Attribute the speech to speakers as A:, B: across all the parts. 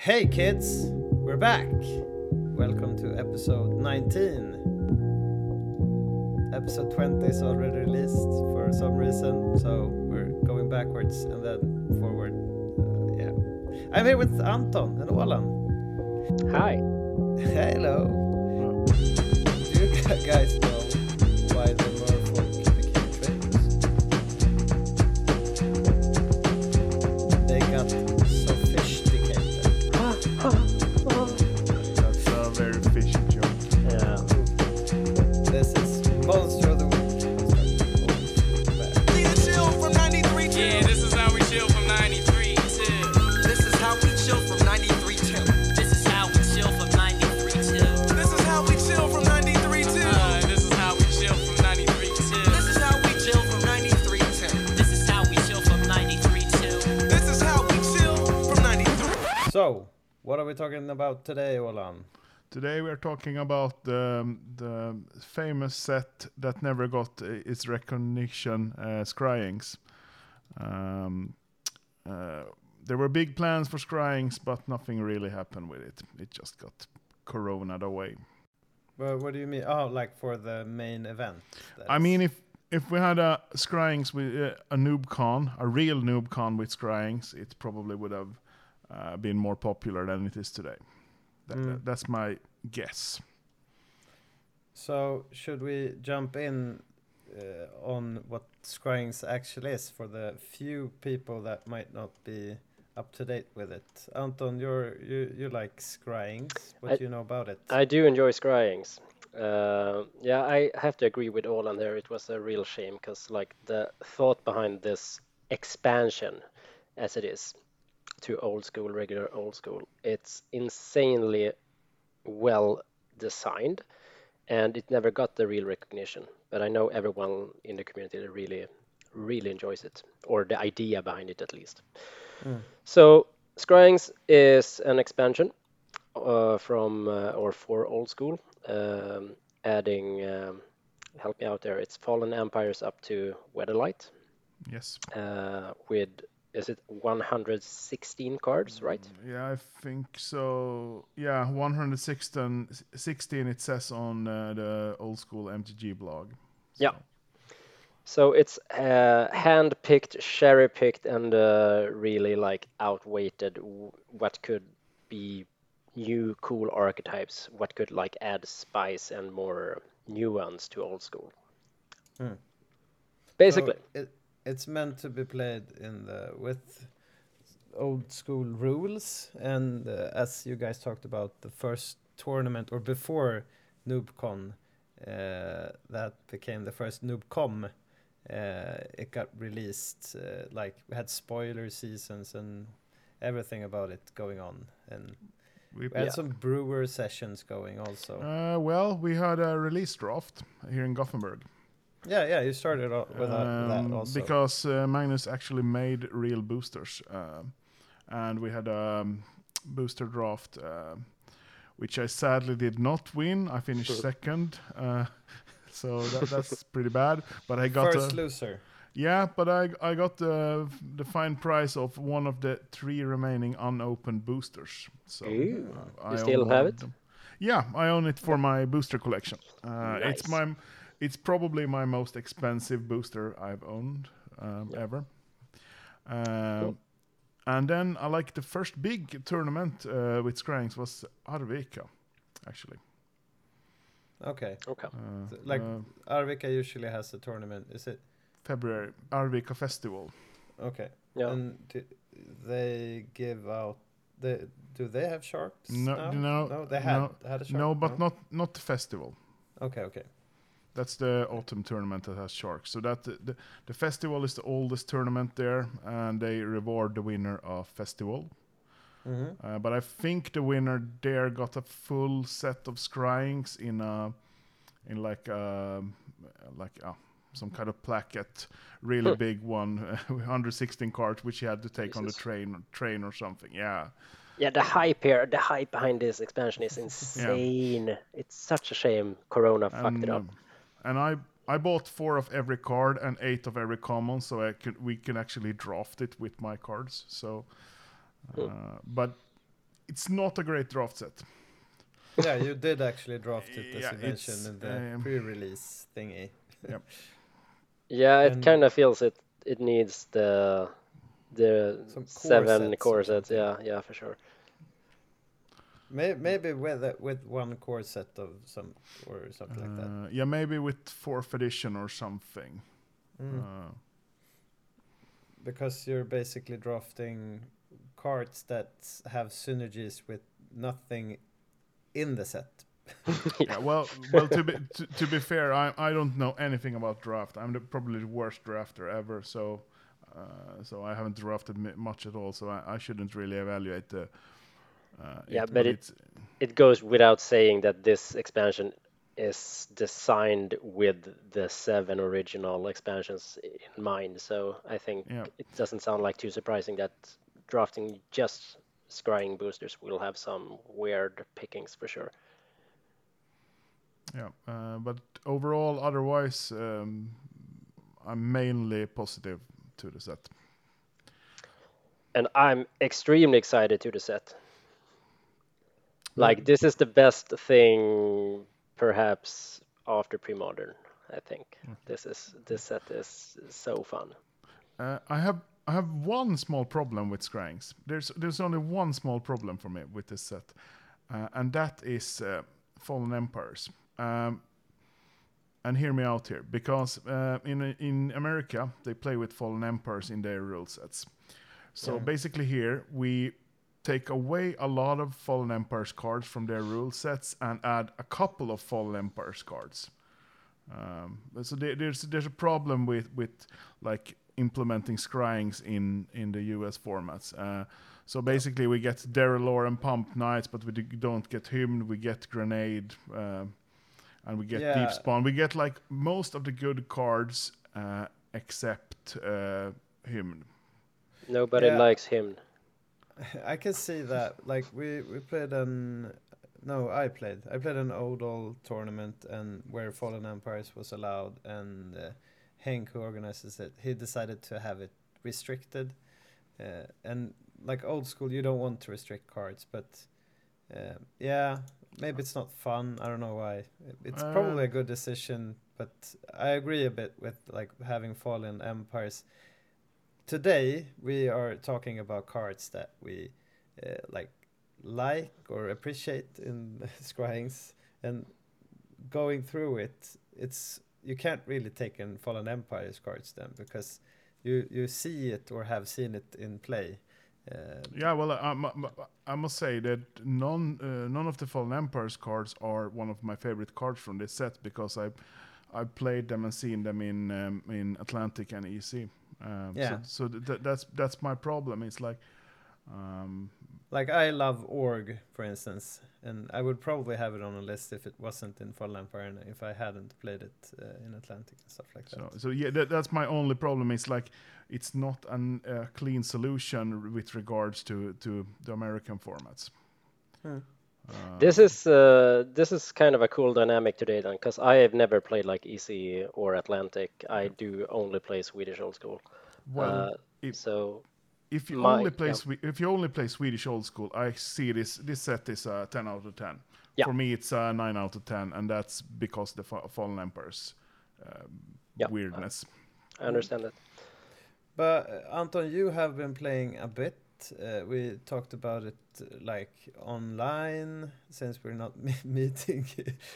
A: Hey kids, we're back. Welcome to episode 19. Episode 20 is already released for some reason, so we're going backwards and then forward. Uh, yeah. I'm here with Anton and Olan.
B: Hi.
A: Hello. Do you guys know why the what are we talking about today, Olan?
C: Today we are talking about the, the famous set that never got its recognition, uh, Scryings. Um, uh, there were big plans for Scryings, but nothing really happened with it. It just got coroned away.
A: Well, what do you mean? Oh, like for the main event.
C: I
A: that's-
C: mean, if if we had a Scryings with uh, a NoobCon, a real noob NoobCon with Scryings, it probably would have uh, been more popular than it is today. That,
A: Mm.
C: That's my guess.
A: So, should we jump in uh, on what Scryings actually is for the few people that might not be up to date with it? Anton, you're you you like Scryings. What
B: I-
A: do you know about it?
B: I do enjoy scryings. Uh, yeah, I have to agree with Olan there. It was a real shame because, like, the thought behind this expansion, as it is, to old school, regular old school, it's insanely well designed, and it never got the real recognition. But I know everyone in the community really, really enjoys it, or the idea behind it at least.
A: Mm.
B: So, Scryings is an expansion uh, from uh, or for old school, um, adding. Um, help me out there. It's Fallen Empires up to Weatherlight
C: Yes.
B: uh, with is it 116 cards, right?
C: Yeah, I think so. Yeah, 116 16 it says on uh, the old school MTG blog.
B: Yeah.
C: So,
B: So it's uh, hand-picked, cherry-picked, and uh, really like outweighted what could be new cool archetypes, what could like add spice and more nuance to old school.
A: Hmm.
B: Basically,
A: So it, it's meant to be played in the with old school rules, and uh, as you guys talked about, the first tournament or before NoobCon, uh, that became the first NoobCon. Uh, it got released uh, like we had spoiler seasons and everything about it going on, and
C: we,
A: we had
B: Yeah.
A: some brewer sessions going also.
C: uh, well, we had a release draft here in Gothenburg.
A: Yeah, yeah, you started o- with that, that
C: Um,
A: also.
C: because uh, Magnus actually made real boosters, um, and we had a um, booster draft, um which I sadly did not win. I finished
B: Sure.
C: second, uh, so that, that's pretty bad. But I got
A: first
C: a,
A: loser.
C: yeah, but I I got the the fine prize of one of the three remaining unopened boosters. So
B: Ooh.
C: uh,
B: You
C: I
B: still have it?
C: them. Yeah, I own it for my booster collection. Uh, It's my, it's probably my most expensive booster I've owned um,
B: Yeah.
C: ever. Um,
B: Cool.
C: And then I like the first big tournament uh, with Scryings was Arvika, actually.
A: Okay.
B: okay.
C: Uh,
A: So, like-
C: uh,
A: Arvika usually has a tournament. Is it
C: February Arvika Festival.
A: okay?
B: Yeah.
A: And do they give out? They, do they have sharks?
C: No,
A: now?
C: no,
A: no. They had
C: no,
A: had a shark.
C: No, but not not the festival.
A: Okay, okay.
C: That's the autumn tournament that has sharks. So that the, the festival is the oldest tournament there, and they reward the winner of festival.
A: hmm
C: Uh, but I think the winner there got a full set of scryings in a in like um like uh, some kind of placket, really
B: Hmm.
C: big one, 116 cards, which he had to take on the
B: Jesus.
C: train train or something. Yeah,
B: Yeah, the hype here, the hype behind this expansion is insane. It's such a shame Corona fucked it up.
C: um, and I I bought four of every card and eight of every common, so I could we can actually draft it with my cards. So, uh, but it's not a great draft set.
A: yeah, you did actually draft it as
C: Yeah,
A: you mentioned in the
C: um,
A: pre-release thingy.
B: Yeah, it kind of feels it. It needs the the
A: Some core
B: seven
A: sets
B: core sets. Yeah, yeah, for sure.
A: May, maybe with a, with one core set of some or something like that.
C: Uh, yeah, maybe with fourth edition or something.
A: Mm.
C: Uh,
A: because you're basically drafting cards that have synergies with nothing in the set.
C: yeah, well, well. To be to, to be fair, I I don't know anything about draft. I'm the, probably the worst drafter ever. So, uh, so I haven't drafted mi- much at all. So I, I shouldn't really evaluate the. Uh,
B: Yeah, but it- It goes without saying that this expansion is designed with the seven original expansions in mind. So I think
C: Yeah.
B: it doesn't sound like too surprising that drafting just scrying boosters will have some weird pickings for sure.
C: yeah. Uh, but overall, otherwise, um, I'm mainly positive to the set.
B: and I'm extremely excited to the set. Like this is the best thing, perhaps after pre-modern. I think this is this set is so fun.
C: Uh, I have I have one small problem with Scryings. There's there's only one small problem for me with this set, uh, and that is uh, Fallen Empires. Um, and hear me out here, because uh, in in America they play with Fallen Empires in their rule sets. So
A: Yeah.
C: basically here we take away a lot of Fallen Empires cards from their rule sets and add a couple of Fallen Empires cards. Um, so there, there's there's a problem with with like implementing scryings in in the US formats. Uh, so basically, we get Derelor and Pump Knights, but we don't get Hymn. We get Grenade, um and we get
A: Yeah.
C: Deep Spawn. We get like most of the good cards uh, except uh, Hymn.
B: Nobody
A: Yeah.
B: likes him.
A: I can see that. Like we we played an no, I played. I played an old old tournament and where Fallen Empires was allowed and uh, Henk who organizes it, he decided to have it restricted. Uh, and like old school, you don't want to restrict cards, but uh, yeah, maybe it's not fun. I don't know why. It's probably a
C: Uh,
A: good decision, but I agree a bit with like having Fallen Empires today we are talking about cards that we uh, like like or appreciate in scryings and going through it it's you can't really take in fallen empires cards then because you you see it or have seen it in play uh,
C: Yeah, well, I, must say that none uh, none of the Fallen Empires cards are one of my favorite cards from this set because I I played them and seen them in um, in Atlantic and EC. Um,
A: Yeah.
C: So, so th- th- that's that's my problem. It's like, um,
A: like i love Orgg for instance and i would probably have it on a list if it wasn't in fallen empire and if i hadn't played it uh, in atlantic and stuff like that
C: so so yeah, that, that's my only problem. It's like it's not a uh, clean solution with regards to to the American formats.
A: Hmm.
C: Uh,
B: This is uh, this is kind of a cool dynamic today then, because I have never played like EC or Atlantic. I do only play Swedish old school.
C: well,
B: uh,
C: if-
B: so
C: If you
B: My-
C: only play
B: yeah.
C: If you only play Swedish old school, I see this this set is a ten out of ten.
B: Yeah.
C: For me, it's a nine out of ten, and that's because the Fa- Fallen Empires um,
B: Yeah.
C: weirdness.
B: I understand that.
A: But uh, Anton, you have been playing a bit. Uh, we talked about it like online since we're not meeting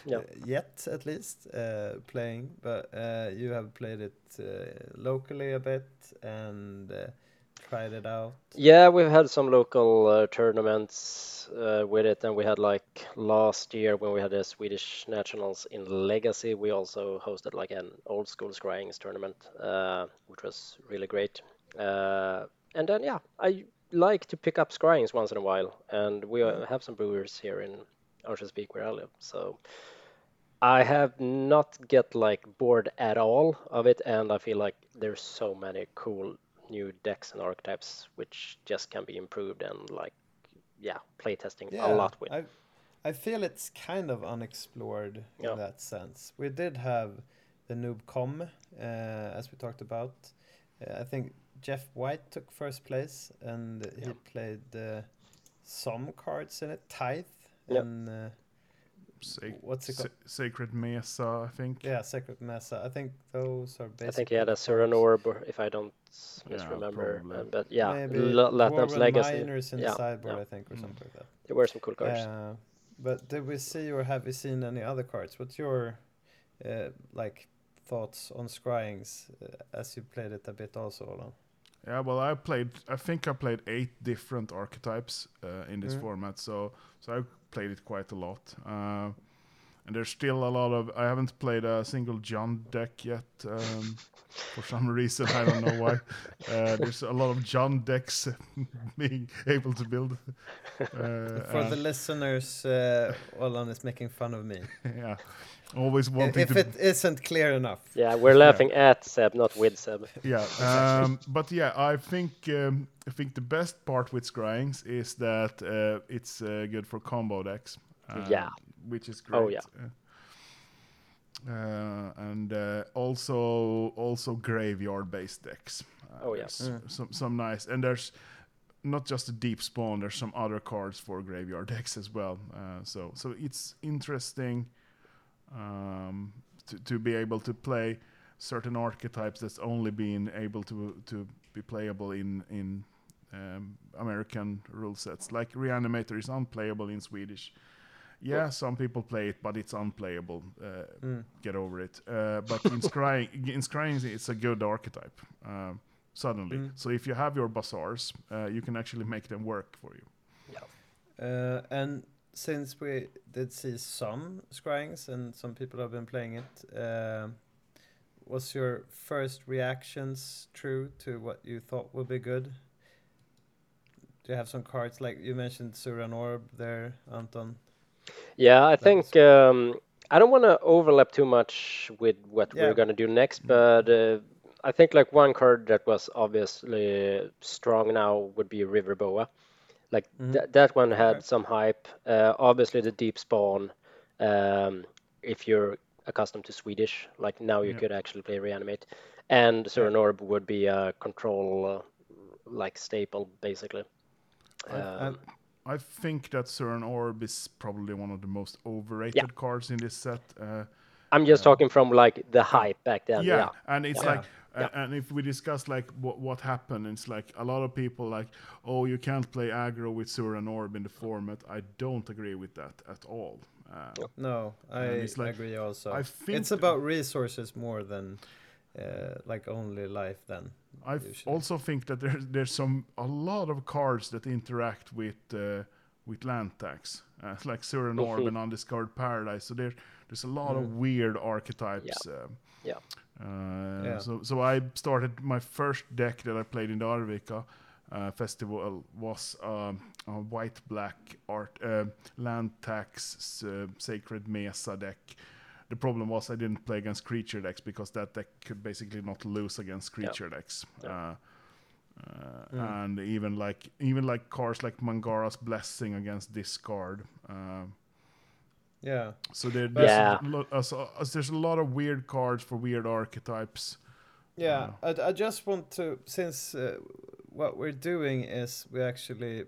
A: yet, at least uh, playing. But uh, you have played it uh, locally a bit and uh, tried it out.
B: Yeah, we've had some local uh, tournaments uh, with it, and we had like last year when we had the Swedish Nationals in Legacy, we also hosted like an old school scryings tournament, uh, which was really great. Uh, and then yeah, I like to pick up scryings once in a while, and we uh, have some brewers here in Örnsköldsvik where I live, so. I have not get like bored at all of it, and I feel like there's so many cool new decks and archetypes which just can be improved and like yeah playtesting a lot with
A: I, I feel it's kind of unexplored
B: Yeah.
A: in that sense. We did have the NoobCon, uh, as we talked about. Uh, I think Jeff White took first place, and he
B: Yeah.
A: played uh, some cards in it. Tithe
B: Yep.
A: and uh,
C: Sac-
A: what's it
C: Sa-
A: called?
C: Sacred Mesa, I think.
A: Yeah, Sacred Mesa. I think those are basically.
B: I think he had a
A: cards.
B: Zuran Orb, if I don't s-
C: Yeah,
B: misremember. uh, but yeah,
A: Maybe
B: La-
A: Lat-Nam's
B: Legacy.
A: Miners in
B: Yeah,
A: the sideboard,
B: yeah.
A: I think, or
C: Mm.
A: something like that.
B: There were some cool cards.
A: Uh, but did we see or have we seen any other cards? What's your uh, like thoughts on scryings uh, as you played it a bit also, Olan?
C: Yeah, well, I played. I think I played eight different archetypes uh, in this
A: Mhm.
C: format, so so I played it quite a lot. Uh, and there's still a lot of. I haven't played a single Jund deck yet. Um, for some reason, I don't know why. Uh, there's a lot of Jund decks being able to build. Uh,
A: For the listeners, uh, Olan is making fun of me.
C: yeah, always wanting
A: If
C: to.
A: it isn't clear enough.
B: Yeah, we're laughing at Seb, not with Seb.
C: yeah um, but yeah i think um, i think the best part with scryings is that uh, it's uh, good for combo decks
B: Yeah.
C: which is great
B: Oh, yeah.
C: Uh, uh, and uh, also also graveyard based decks uh,
B: Oh, yeah.
A: Mm.
C: some some nice and there's not just a deep spawn there's some other cards for graveyard decks as well uh, so so it's interesting um, to, to be able to play certain archetypes that's only been able to to be playable in in um, American rule sets. Like Reanimator is unplayable in Swedish. Yeah, some people play it, but it's unplayable. Uh,
A: Mm.
C: Get over it. Uh, but in scrying, in scrying, it's a good archetype. Um, suddenly,
A: Mm.
C: so if you have your bazaars, uh, you can actually make them work for you.
A: Uh, and since we did see some scryings and some people have been playing it, uh, was your first reactions true to what you thought would be good? Do you have some cards like you mentioned Zuran Orb there, Anton?
B: Yeah, I think um, I don't want to overlap too much with what
A: Yeah.
B: we're gonna do next, but uh, I think like one card that was obviously strong now would be River Boa. Like
A: Mhm.
B: that that one had
A: Okay.
B: some hype. Uh, obviously, the deep spawn. Um, if you're accustomed to Swedish, like now you
C: Yeah.
B: could actually play reanimate, and Zuran Orb would be a control uh, like staple basically. Um,
C: I think that Zuran Orb is probably one of the most overrated cards in this set. Uh,
B: I'm just talking from like the hype back then.
C: yeah,
B: yeah.
C: and it's
A: Yeah.
C: like a- and if we discuss like what what happened it's like a lot of people like oh you can't play aggro with Zuran Orb in the format i don't agree with that at all uh,
A: No, I
C: And it's like-
A: agree also.
C: I think
A: it's about resources more than uh, like only life then.
C: I also think that there's there's some a lot of cards that interact with uh, with land tax uh, like Zuran Orb
B: Mhm.
C: and Undiscovered Paradise so there there's a lot
A: Mhm.
C: of weird archetypes um,
B: Yeah.
C: Uh,
A: Yeah.
C: So, so I started my first deck that I played in the Arvika uh, festival was um, a white black art uh, land tax uh, sacred mesa deck. The problem was I didn't play against creature decks because that deck could basically not lose against creature decks.
B: Yeah.
C: Uh, uh,
A: Mm.
C: And even like even like cards like Mangara's blessing against discard. Uh,
A: Yeah.
C: so there, there's,
B: Yeah.
C: a lo- uh, so, uh, there's a lot of weird cards for weird archetypes.
A: Yeah, I, I just want to since uh, what we're doing is we actually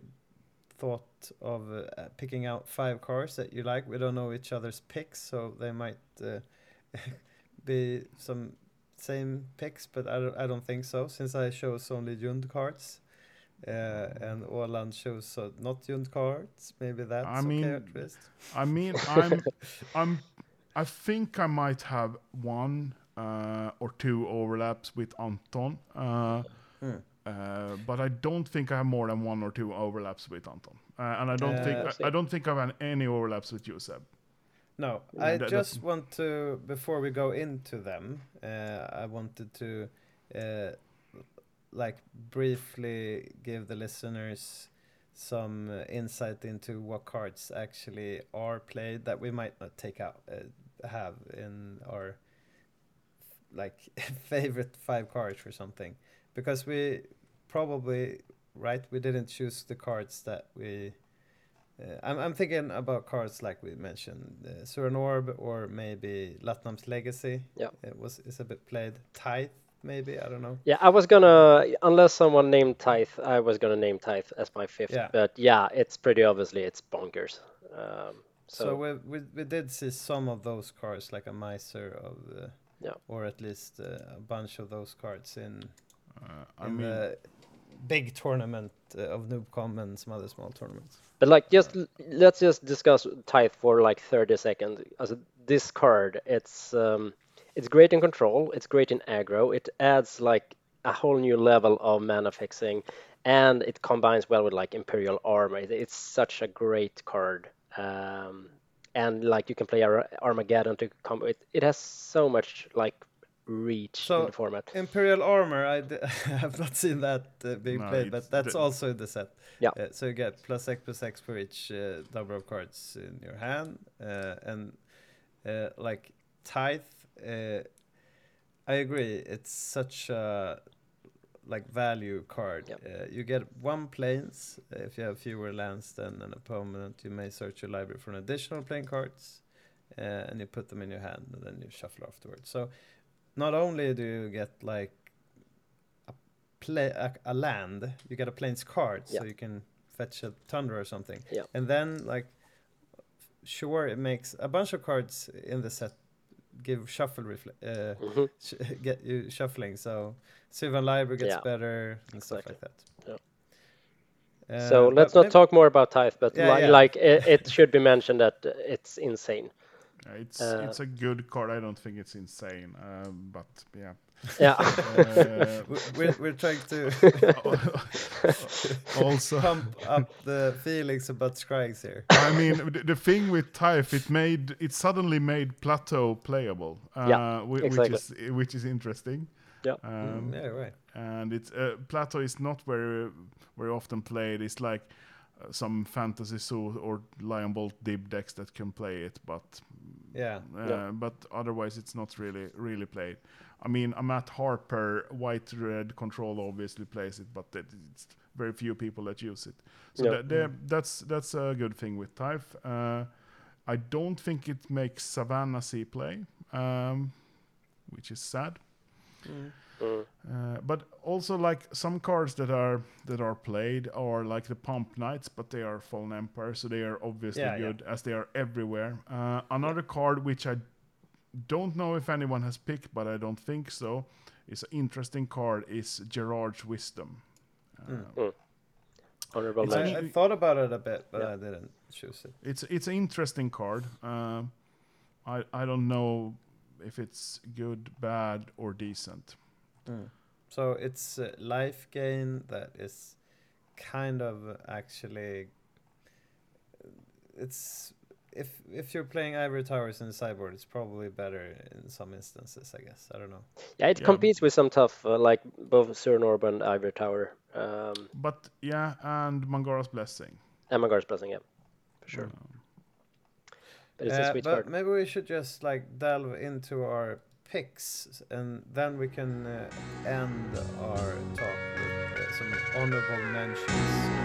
A: thought of uh, picking out five cars that you like. We don't know each other's picks, so they might uh, be some same picks, but I don't, I don't think so since I chose only Jund cards. Uh, and Olan chose uh, not Jund cards. Maybe that's
C: I
A: okay
C: mean,
A: at least.
C: I mean, I'm, I'm, I think I might have one uh, or two overlaps with Anton, uh,
A: Hmm.
C: Uh, but I don't think I have more than one or two overlaps with Anton, uh, and I don't
A: Uh,
C: think I, I don't think I've had any overlaps with you, Seb.
A: No, I
C: that-
A: just want to before we go into them. Uh, I wanted to uh, like briefly give the listeners some insight into what cards actually are played that we might not take out uh, have in our like favorite five cards or something because we probably right we didn't choose the cards that we uh, I'm, I'm thinking about cards like we mentioned, uh, Zuran Orb or maybe Lat-Nam's Legacy.
B: Yeah.
A: It was is a bit played. Tithe maybe. I don't know.
B: Yeah, I was gonna, unless someone named Tithe, I was gonna name Tithe as my fifth.
A: Yeah.
B: But yeah, it's pretty obviously it's bonkers. Um,
A: So,
B: so,
A: we, we we did see some of those cards, like a miser of, uh,
B: Yeah.
A: or at least uh, a bunch of those cards in
C: Uh, I
A: in
C: mean,
A: the big tournament uh, of NoobCon and some other small tournaments.
B: but like just let's just discuss Tithe for like 30 seconds. As this card, it's um, it's great in control. It's great in aggro. It adds like a whole new level of mana fixing, and it combines well with like Imperial Armor. It's such a great card. Um, and like you can play Ar- Armageddon to come. It, it has so much like reach
A: So,
B: in the format.
A: Imperial armor, I d- have not seen that uh, being
C: No,
A: played, but that's
C: the-
A: also in the set.
B: Yeah.
A: Uh, so you get plus X plus X for each uh, number of cards in your hand, uh, and uh, like Tithe, uh, I agree. It's such a like value card.
B: Yep.
A: Uh, you get one planes if you have fewer lands than an opponent. You may search your library for an additional plane cards, uh, and you put them in your hand, and then you shuffle afterwards. So not only do you get like a play a, a land, you get a planes card, so you can fetch a tundra or something.
B: Yeah.
A: And then like sure it makes a bunch of cards in the set give shuffle refle- uh,
B: Mhm.
A: sh- get you shuffling. So Sylvan Library gets
B: Yeah,
A: better and stuff like that.
B: Yeah.
A: Uh,
B: So let's not
A: maybe-
B: talk more about Tithe, but
A: Yeah,
B: li-
A: yeah.
B: like it, it should be mentioned that it's insane.
C: Yeah, it's
B: uh,
C: it's a good card. I don't think it's insane, um, but yeah.
B: Yeah.
C: Uh,
A: We- We're, we're trying to
C: also,
A: pump up the feelings about Scryings here.
C: I mean, the, the thing with Tithe, it made it suddenly made Plateau playable. Uh,
B: Yeah,
C: whi- which
B: exactly.
C: is which is interesting.
B: Yeah.
C: Um,
A: Mm, yeah, right.
C: and it's uh, Plateau is not very very often played. It's like uh, some fantasy zoo or Lion Bolt Dib decks that can play it, but
A: Yeah.
C: uh,
B: Yeah.
C: but otherwise it's not really really played. I mean, a Matt Harper white red control obviously plays it, but it, it's very few people that use it. So
B: Yeah.
C: that, there- that's that's a good thing with Tithe. Uh, I don't think it makes Savannah C play, um, which is sad.
B: Mm.
C: Uh, but also like some cards that are that are played are like the Pump Knights, but they are Fallen Empire, so they are obviously
A: Yeah, yeah.
C: good as they are everywhere. Uh, another card which I don't know if anyone has picked, but I don't think so, is an interesting card is Gerard's Wisdom. Uh,
B: Honorable
C: It's
A: I. I thought about it a bit, but
B: Yeah.
A: I didn't choose it.
C: It's it's an interesting card. Um I I don't know if it's good, bad, or decent.
A: So it's uh, life gain that is kind of actually. It's if if you're playing Ivory Towers in the sideboard, it's probably better in some instances. I guess I don't know.
B: Yeah, it
C: Yeah.
B: competes with some tough, uh, like both Zuran Orb and Ivory Tower. Um,
C: But yeah, and Mangara's Blessing.
B: and Mangara's Blessing, yeah, for sure. But it's a
A: Uh,
B: sweet
A: but
B: card.
A: maybe we should just like delve into our picks, and then we can uh, end our talk with uh, some honorable mentions.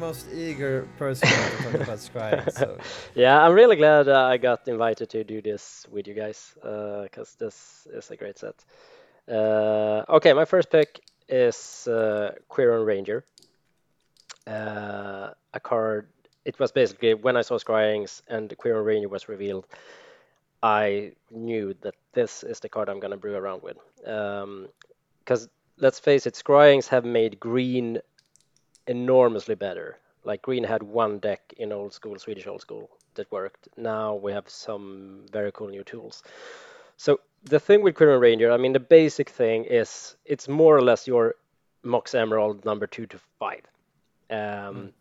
A: Most eager person to talk about Scrying. So
B: Yeah, I'm really glad uh, I got invited to do this with you guys because this is a great set. Uh, okay, my first pick is uh, Quirion Ranger. Uh, a card. It was basically when I saw Scryings and Quirion Ranger was revealed, I knew that this is the card I'm gonna brew around with. Because let's face it, Scryings have made green enormously better. Like green had one deck in old school, Swedish old school that worked. Now we have some very cool new tools. So the thing with Quirion Ranger, I mean, the basic thing is it's more or less your Mox Emerald number two to five. Um,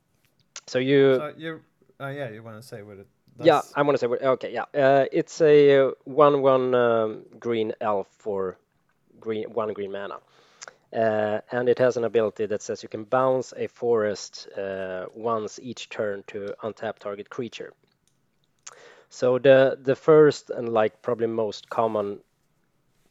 B: So you,
A: So you, uh, yeah, you want to say what it?
B: yeah? I want to say, what- okay, yeah, uh, it's a uh, one one um, green elf for green one green mana, uh, and it has an ability that says you can bounce a forest uh, once each turn to untap target creature. So the the first and like probably most common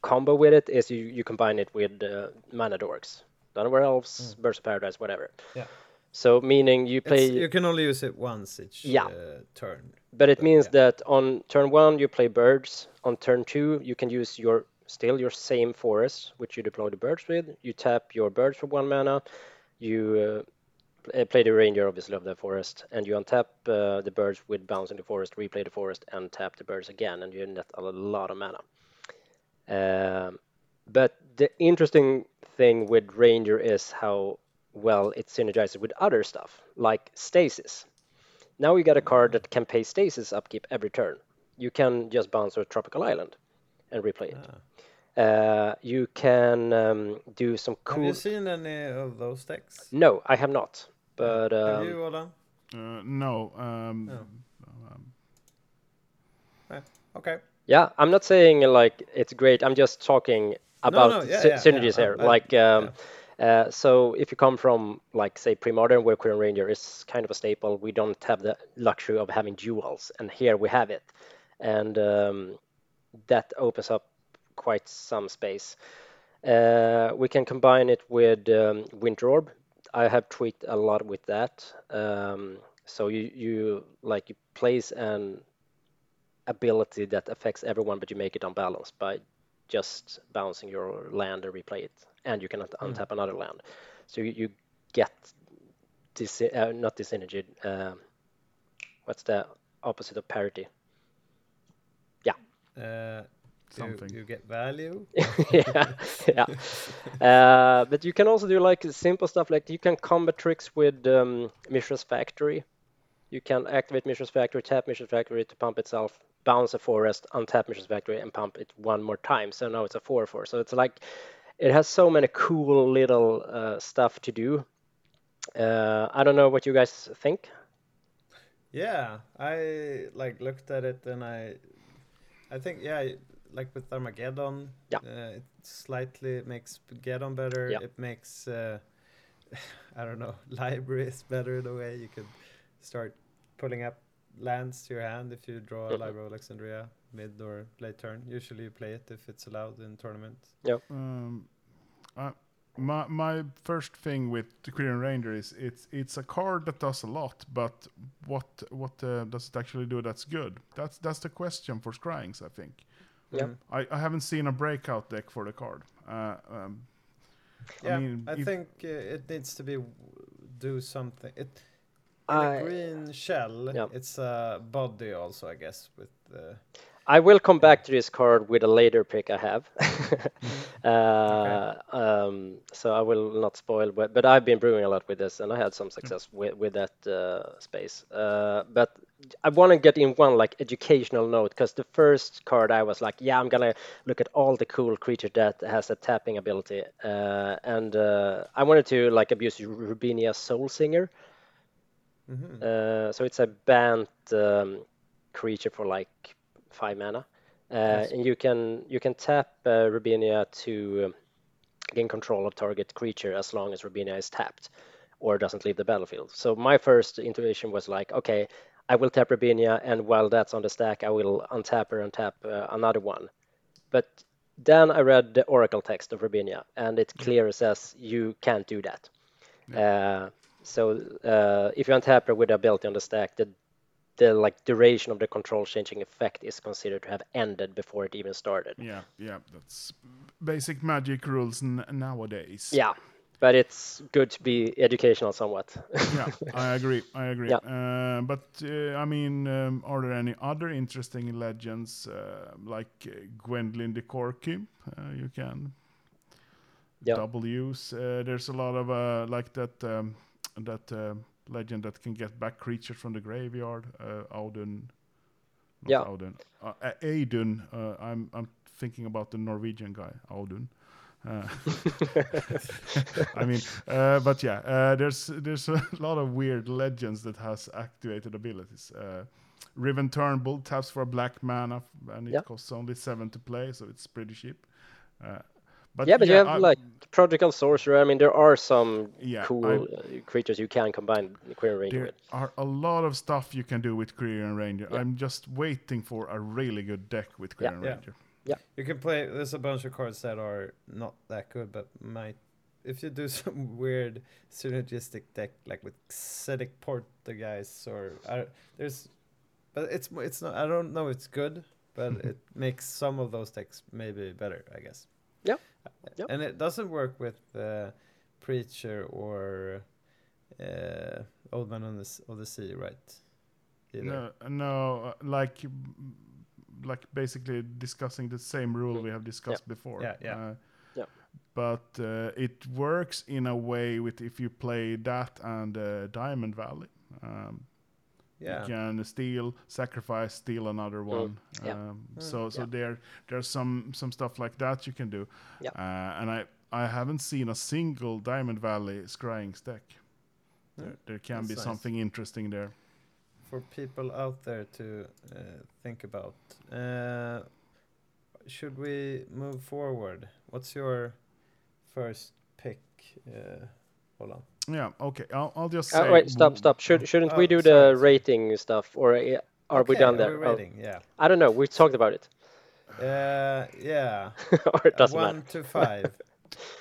B: combo with it is you, you combine it with uh, mana dorks, Llanowar elves, Birds of Paradise, whatever.
A: Yeah.
B: So meaning you play,
A: It's, you can only use it once each
B: Yeah.
A: uh, turn.
B: but it
A: but
B: means
A: yeah.
B: that on turn one you play birds. On turn two you can use your still your same forest which you deploy the birds with. You tap your birds for one mana. You uh, uh, play the ranger obviously of the forest, and you untap uh, the birds with bounce in the forest, replay the forest, and tap the birds again, and you net a lot of mana. Um, but the interesting thing with Ranger is how well it synergizes with other stuff, like Stasis. Now you get a card that can pay Stasis upkeep every turn. You can just bounce a Tropical Island and replay it. Uh, you can um, do some cool.
A: Have you seen any of those decks?
B: No, I have not. But
A: Have
B: um,
A: you, Olan?
C: Uh, no. Um,
A: Oh.
C: um,
A: Eh, Okay.
B: yeah, I'm not saying like it's great. I'm just talking about
A: no, yeah,
B: sy-
A: yeah,
B: synergies
A: yeah,
B: here.
A: I- I-
B: like, um, uh, so if you come from like say pre-modern, where Quirion Ranger is kind of a staple, we don't have the luxury of having duels, and here we have it, and um, that opens up quite some space. Uh, we can combine it with um, Winter Orb. I have tweaked a lot with that. Um, so you, you like you place an ability that affects everyone, but you make it unbalanced by just bouncing your land and replay it, and you cannot untap another land. So you, you get this uh, not this energy. Uh, what's the opposite of parity?
A: Yeah. Uh,
C: Something.
A: you get value?
B: yeah, yeah. Uh, but you can also do like simple stuff like you can combat tricks with um, Mishra's Factory. You can activate Mishra's Factory, tap Mishra's Factory to pump itself, bounce a forest, untap Mishra's Factory, and pump it one more time. So now it's a 4 4. So it's like it has so many cool little uh, stuff to do. Uh, I don't know what you guys think.
A: Yeah, I like looked at it and I, I think yeah, y- like with Armageddon,
B: Yeah.
A: uh, it slightly makes Geddon better.
B: Yeah.
A: It makes uh, I don't know libraries better in the way you could start pulling up lands to your hand if you draw a
B: Mhm.
A: Library of Alexandria mid or late turn. Usually you play it if it's allowed in tournament.
C: Um, uh, my my first thing with the Quirion Ranger is it's it's a card that does a lot, but what what uh, does it actually do that's good? That's that's the question for Scryings, I think.
B: Yeah.
A: Mm.
C: I, I haven't seen a breakout deck for the card. Uh, um,
A: Yeah, I,
C: mean, if-
A: think uh, it needs to be do something. It in
B: I-
A: a green shell.
B: Yeah.
A: It's a body also, I guess. With uh,
B: I will come back to this card with a later pick I have. uh, um, so I will not spoil, but, but I've been brewing a lot with this and I had some success with, with that uh, space. Uh, but I want to get in one like educational note because the first card I was like, yeah, I'm gonna look at all the cool creature that has a tapping ability, uh, and uh, I wanted to like abuse Rubinia Soul Singer.
A: mhm.
B: Uh, so it's a banned um, creature for like five mana, uh, and you can you can tap uh, Rubinia to um, gain control of target creature as long as Rubinia is tapped or doesn't leave the battlefield. So my first intuition was like, okay, I will tap Rubinia, and while that's on the stack, I will untap her and tap uh, another one. But then I read the Oracle text of Rubinia, and it clearly says you can't do that. Uh, so uh, if you untap her with the ability on the stack, the the like duration of the control changing effect is considered to have ended before it even started.
C: yeah, yeah, that's basic magic rules n- nowadays.
B: Yeah, but it's good to be educational somewhat.
C: yeah, I agree. I agree.
B: Yeah.
C: Uh, but uh, I mean, um, are there any other interesting legends uh, like uh, Gwendlyn Di Corci? Uh, you can
B: Yeah.
C: double use. Uh, there's a lot of uh, like that um, that uh, legend that can get back creatures from the graveyard. Uh, Auden not
B: Yeah.
C: Audun. Uh, A- Uh, I'm I'm thinking about the Norwegian guy, Audun. Uh, I mean, uh, but yeah, uh, there's there's a lot of weird legends that has activated abilities. Uh, Riven Turnbull taps for a black mana, and it
B: Yeah.
C: costs only seven to play, so it's pretty cheap. But
B: yeah, but you have
C: I-
B: like Prodigal Sorcerer. I mean, there are some
C: Yeah,
B: cool
C: I'm-
B: uh, creatures you can combine Quirion Ranger
C: There
B: with.
C: are a lot of stuff you can do with Quirion Ranger.
B: Yeah.
C: I'm just waiting for a really good deck with Career and
A: Yeah.
C: Ranger.
A: You can play. There's a bunch of cards that are not that good, but might. If you do some weird synergistic deck, like with Xedic Portuguese or I, there's, but it's it's not. I don't know. It's good, but it makes some of those decks maybe better. I guess.
B: Yeah. Yep.
A: And it doesn't work with uh, Preacher or uh, Old Man on the S- of the Sea, right? Either.
C: No, no, uh, like mm, like basically discussing the same rule we have discussed before.
A: Yeah, yeah.
C: Uh,
B: Yeah.
C: But uh, it works in a way with if you play that and uh, Diamond Valley. Um,
A: Yeah.
C: You can steal, sacrifice, steal another one.
B: yeah.
C: Um,
A: Mm,
C: so so
B: yeah.
C: there there's some some stuff like that you can do.
B: Yeah.
C: Uh, and I I haven't seen a single Diamond Valley scrying stack. There, there can
A: that's
C: be
A: nice.
C: something interesting there.
A: for people out there to uh, think about. Uh, should we move forward? What's your first pick? Uh, hold on.
C: Yeah. Okay. I'll, I'll just
B: Uh,
C: say.
B: wait, stop, stop. Should shouldn't we
A: Oh,
B: do the
A: sorry, sorry.
B: rating stuff, or uh, are we done there?
A: Are we
B: Oh,
A: rating? Yeah.
B: I don't know. We talked about it,
A: Uh, yeah.
B: or it
A: Uh,
B: doesn't
A: one
B: matter.
A: to five.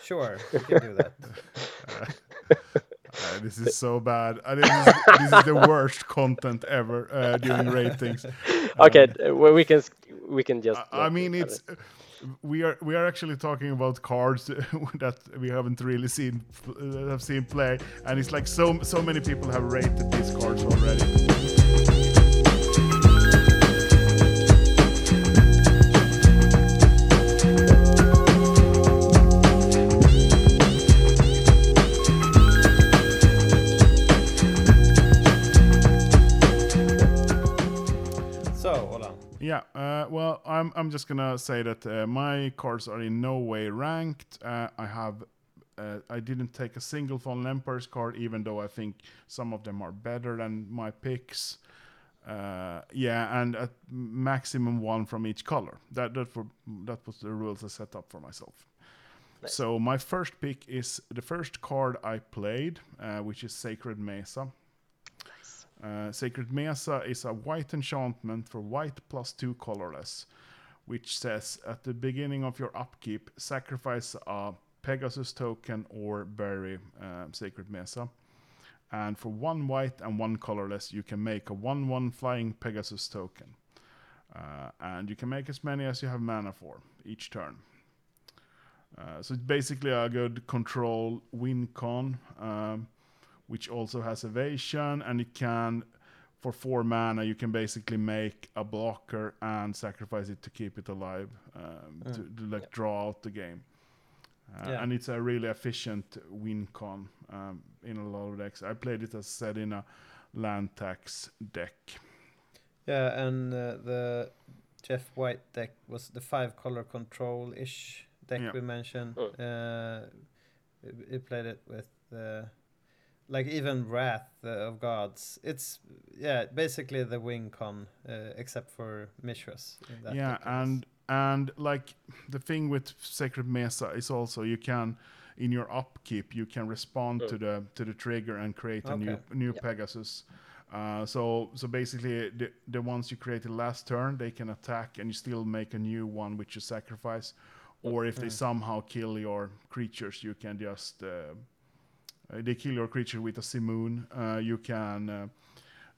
A: sure, we can do that.
C: Uh, this is so bad. Uh, this, is, this is the worst content ever uh, doing ratings.
B: Okay, uh, well, we can we can just.
C: I, I mean, it's
B: it.
C: We are we are actually talking about cards that we haven't really seen have seen play, and it's like so so many people have rated these cards already. I'm, I'm just gonna say that uh, my cards are in no way ranked. Uh, I have, uh, I didn't take a single Fallen Empire's card, even though I think some of them are better than my picks. Uh, yeah, and at maximum one from each color. That that for that was the rules I set up for myself.
B: Nice.
C: So my first pick is the first card I played, uh, which is Sacred Mesa. Uh, Sacred Mesa is a white enchantment for white plus two colorless, which says at the beginning of your upkeep, sacrifice a Pegasus token or bury uh, Sacred Mesa. And for one white and one colorless, you can make a 1 1 flying Pegasus token. Uh, and you can make as many as you have mana for each turn. Uh, so it's basically a good control win con. Um, which also has evasion, and you can, for four mana, you can basically make a blocker and sacrifice it to keep it alive, um, to, to like draw out the game. Uh,
A: Yeah.
C: And it's a really efficient win con um, in a lot of decks. I played it as said in a land tax deck.
A: Yeah, and uh, the Jeff White deck was the five color control ish deck
C: Yeah.
A: we mentioned.
B: Mm.
A: Uh, we- we played it with uh, like even Wrath uh, of Gods. It's yeah, basically the wing con, uh, except for Mishras. In that
C: yeah,
A: deck,
C: and and like the thing with Sacred Mesa is also you can in your upkeep you can respond to the to the trigger and create a new
A: Okay.
C: new
B: Yeah.
C: Pegasus. Uh, so so basically the the ones you created last turn they can attack and you still make a new one which you sacrifice, or if they somehow kill your creatures you can just uh, they kill your creature with a simoon. Uh, you can uh,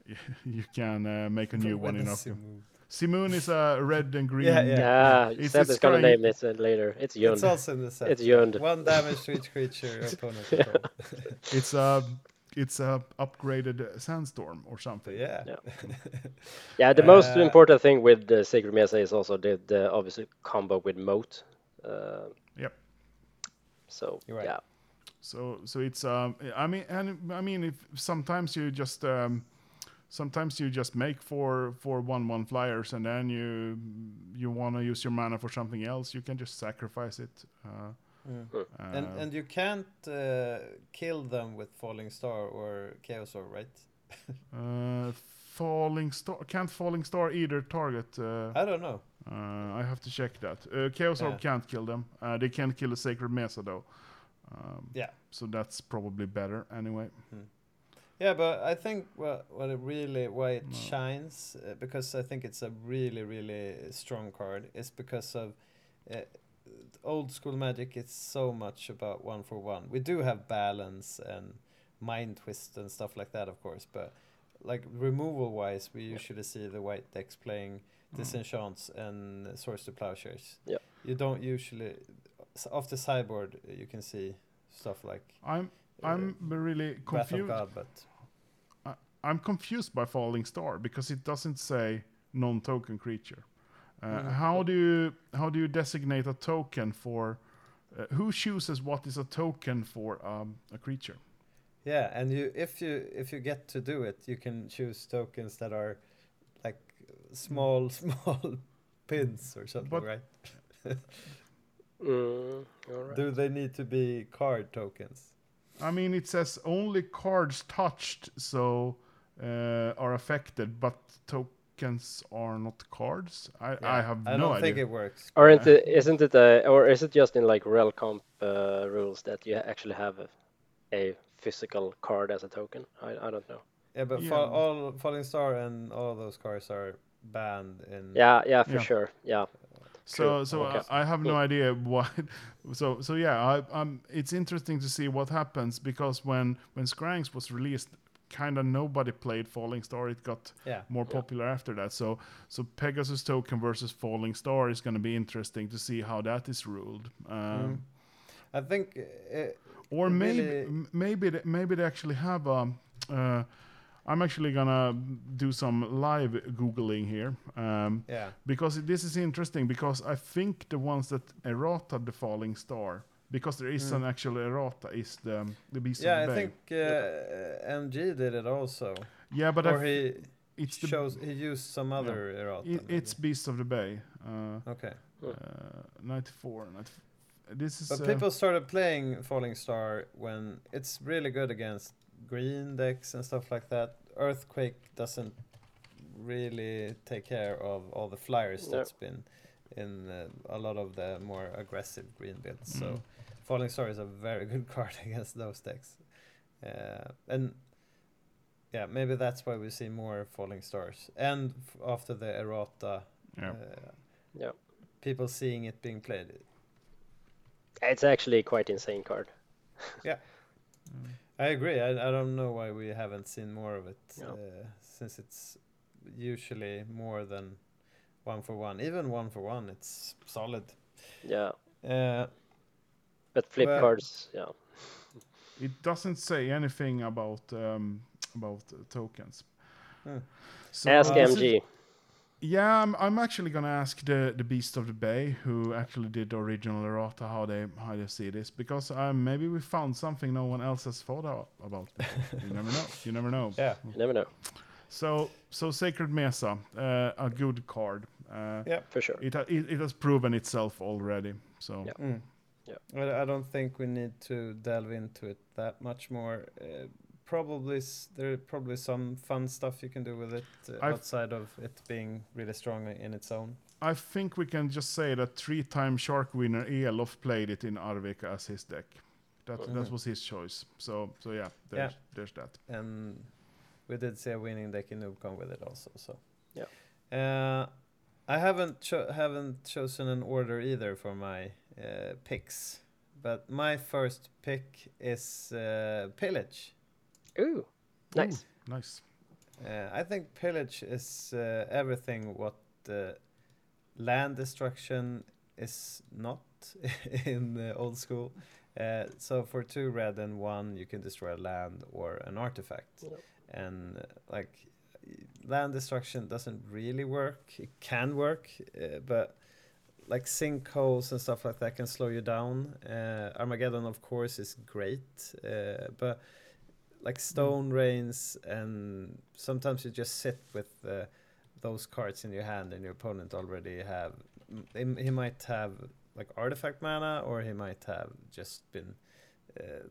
C: you can uh, make a new one in
A: the Simoon-
C: Simoon is a red and green.
A: Yeah, yeah.
B: Yeah,
C: It's-
B: Seb
C: it's
B: is gonna
C: trying-
B: name it uh, later. It's
A: It's
B: Yund.
A: also in the set.
B: It's Yund.
A: One damage to each creature your opponent control.
C: It's a it's a upgraded uh, sandstorm or something.
A: Yeah.
B: Yeah. Yeah, the most
A: Uh,
B: important thing with the Sacred Mesa is also the, the obviously combo with Moat. Uh,
C: Yep.
B: so
A: You're right.
B: yeah,
C: So so it's um I mean and I mean if sometimes you just um sometimes you just make four four one one flyers, and then you you want to use your mana for something else. You can just sacrifice it. Uh,
A: Mm.
B: Hmm.
A: And
C: uh,
A: and you can't uh, kill them with falling star or chaos orb, right?
C: uh, falling star can't falling star either target. Uh,
A: I don't know.
C: uh, I have to check that. Uh, Chaos Orb
A: Yeah.
C: can't kill them. Uh, they can't kill a Sacred Mesa though. Um,
A: Yeah.
C: So that's probably better anyway.
A: Yeah, but I think what what it really why it
C: No.
A: shines uh, because I think it's a really really strong card is because of uh, old school magic. It's so much about one for one. We do have balance and mind twist and stuff like that, of course, but like removal wise, we usually see the white decks playing disenchants and swords to plowshares.
B: Yeah.
A: You don't usually off the sideboard you can see stuff like
C: I'm
A: uh,
C: I'm really confused.
A: God, but
C: I'm confused by Falling Star because it doesn't say non-token creature. Uh,
A: Mhm.
C: How do you how do you designate a token for? Uh, who chooses what is a token for um, a creature?
A: Yeah, and you if you if you get to do it, you can choose tokens that are like small small pins or something,
C: But-
A: right?
B: Mm, all right.
A: Do they need to be card tokens?
C: I mean, it says only cards touched so uh, are affected, but tokens are not cards. I, I
A: Yeah,
C: have
A: I
C: no
A: don't think it works.
B: Aren't it, isn't it a, or is it just in like rel comp uh, rules that you actually have a, a physical card as a token? I, I don't know.
A: Yeah, but
C: Yeah.
A: Fall, all Falling Star and all of those cards are banned in.
B: Yeah, yeah, for
C: Yeah.
B: sure. Yeah.
C: So, so
B: Okay.
C: I, I have no idea why. So, so yeah, I, um, it's interesting to see what happens because when when Scryings was released, kind of nobody played Falling Star. It got
A: Yeah.
C: more
B: Yeah.
C: popular after that. So, so Pegasus token versus Falling Star is going to be interesting to see how that is ruled. Um,
A: Mm. I think uh,
C: Or
A: It
C: maybe
A: really-
C: maybe they, maybe they actually have um uh, I'm actually gonna do some live googling here um,
A: yeah.
C: because this is interesting because I think the ones that errata the falling star because there is
A: Mm.
C: an actual errata is the the beast
A: Yeah,
C: of
A: I
C: the bay.
A: Yeah, I think uh, MG did it also.
C: yeah, but I
A: or
C: f-
A: he
C: it's the
A: shows he used some other errata.
C: it, it's beast of the bay. Uh,
A: okay.
C: uh, 94, 94. This is
A: But
C: uh,
A: people started playing Falling Star when it's really good against green decks and stuff like that. Earthquake doesn't really take care of all the flyers
B: No.
A: that's been in uh, a lot of the more aggressive green builds.
C: Mm.
A: So Falling Star is a very good card against those decks. Uh, and yeah, maybe that's why we see more Falling Stars. And f- after the errata,
C: yeah.
A: uh,
B: Yeah.
A: people seeing it being played,
B: It's actually quite insane card.
A: I agree. I, I don't know why we haven't seen more of it
B: No.
A: uh, since it's usually more than one for one. Even one for one, it's solid.
B: Yeah.
A: Uh,
B: But flip
A: Well-
B: cards, yeah.
C: It doesn't say anything about um, about uh, tokens.
A: Hmm.
C: So
B: Ask
C: this is-
B: MG.
C: Yeah, I'm, I'm actually gonna ask the the Beast of the Bay, who actually did the original errata, how they how they see this, because um, maybe we found something no one else has thought out about. you never know. You never know.
A: yeah.
B: You never know.
C: So so Sacred Mesa, uh, a good card. Uh,
A: Yeah.
B: For sure.
C: It, ha- it it has proven itself already. So
B: Yeah.
A: Mm.
B: Yeah.
A: I, I don't think we need to delve into it that much more. Probably there are probably some fun stuff you can do with it uh, outside of it being really strong in its own.
C: I think we can just say that three-time Shark winner Elof played it in Arvika as his deck. That that
A: Mhm.
C: was his choice. So so yeah, there's there's that.
A: and we did see a winning deck in Noobcon with it also. So
B: Yeah.
A: uh, I haven't cho- haven't chosen an order either for my uh, picks, but my first pick is uh, Pillage.
B: Ooh, nice.
C: Ooh, nice.
A: Uh, I think Pillage is uh, everything what uh, land destruction is not in uh, old school. Uh, so for two red and one, you can destroy a land or an artifact,
B: Yep.
A: and uh, like land destruction doesn't really work. It can work, uh, but like sinkholes and stuff like that can slow you down. Uh, Armageddon, of course, is great, uh, but like stone rains, and sometimes you just sit with uh, those cards in your hand, and your opponent already have. He, might have like artifact mana, or he might have just been uh,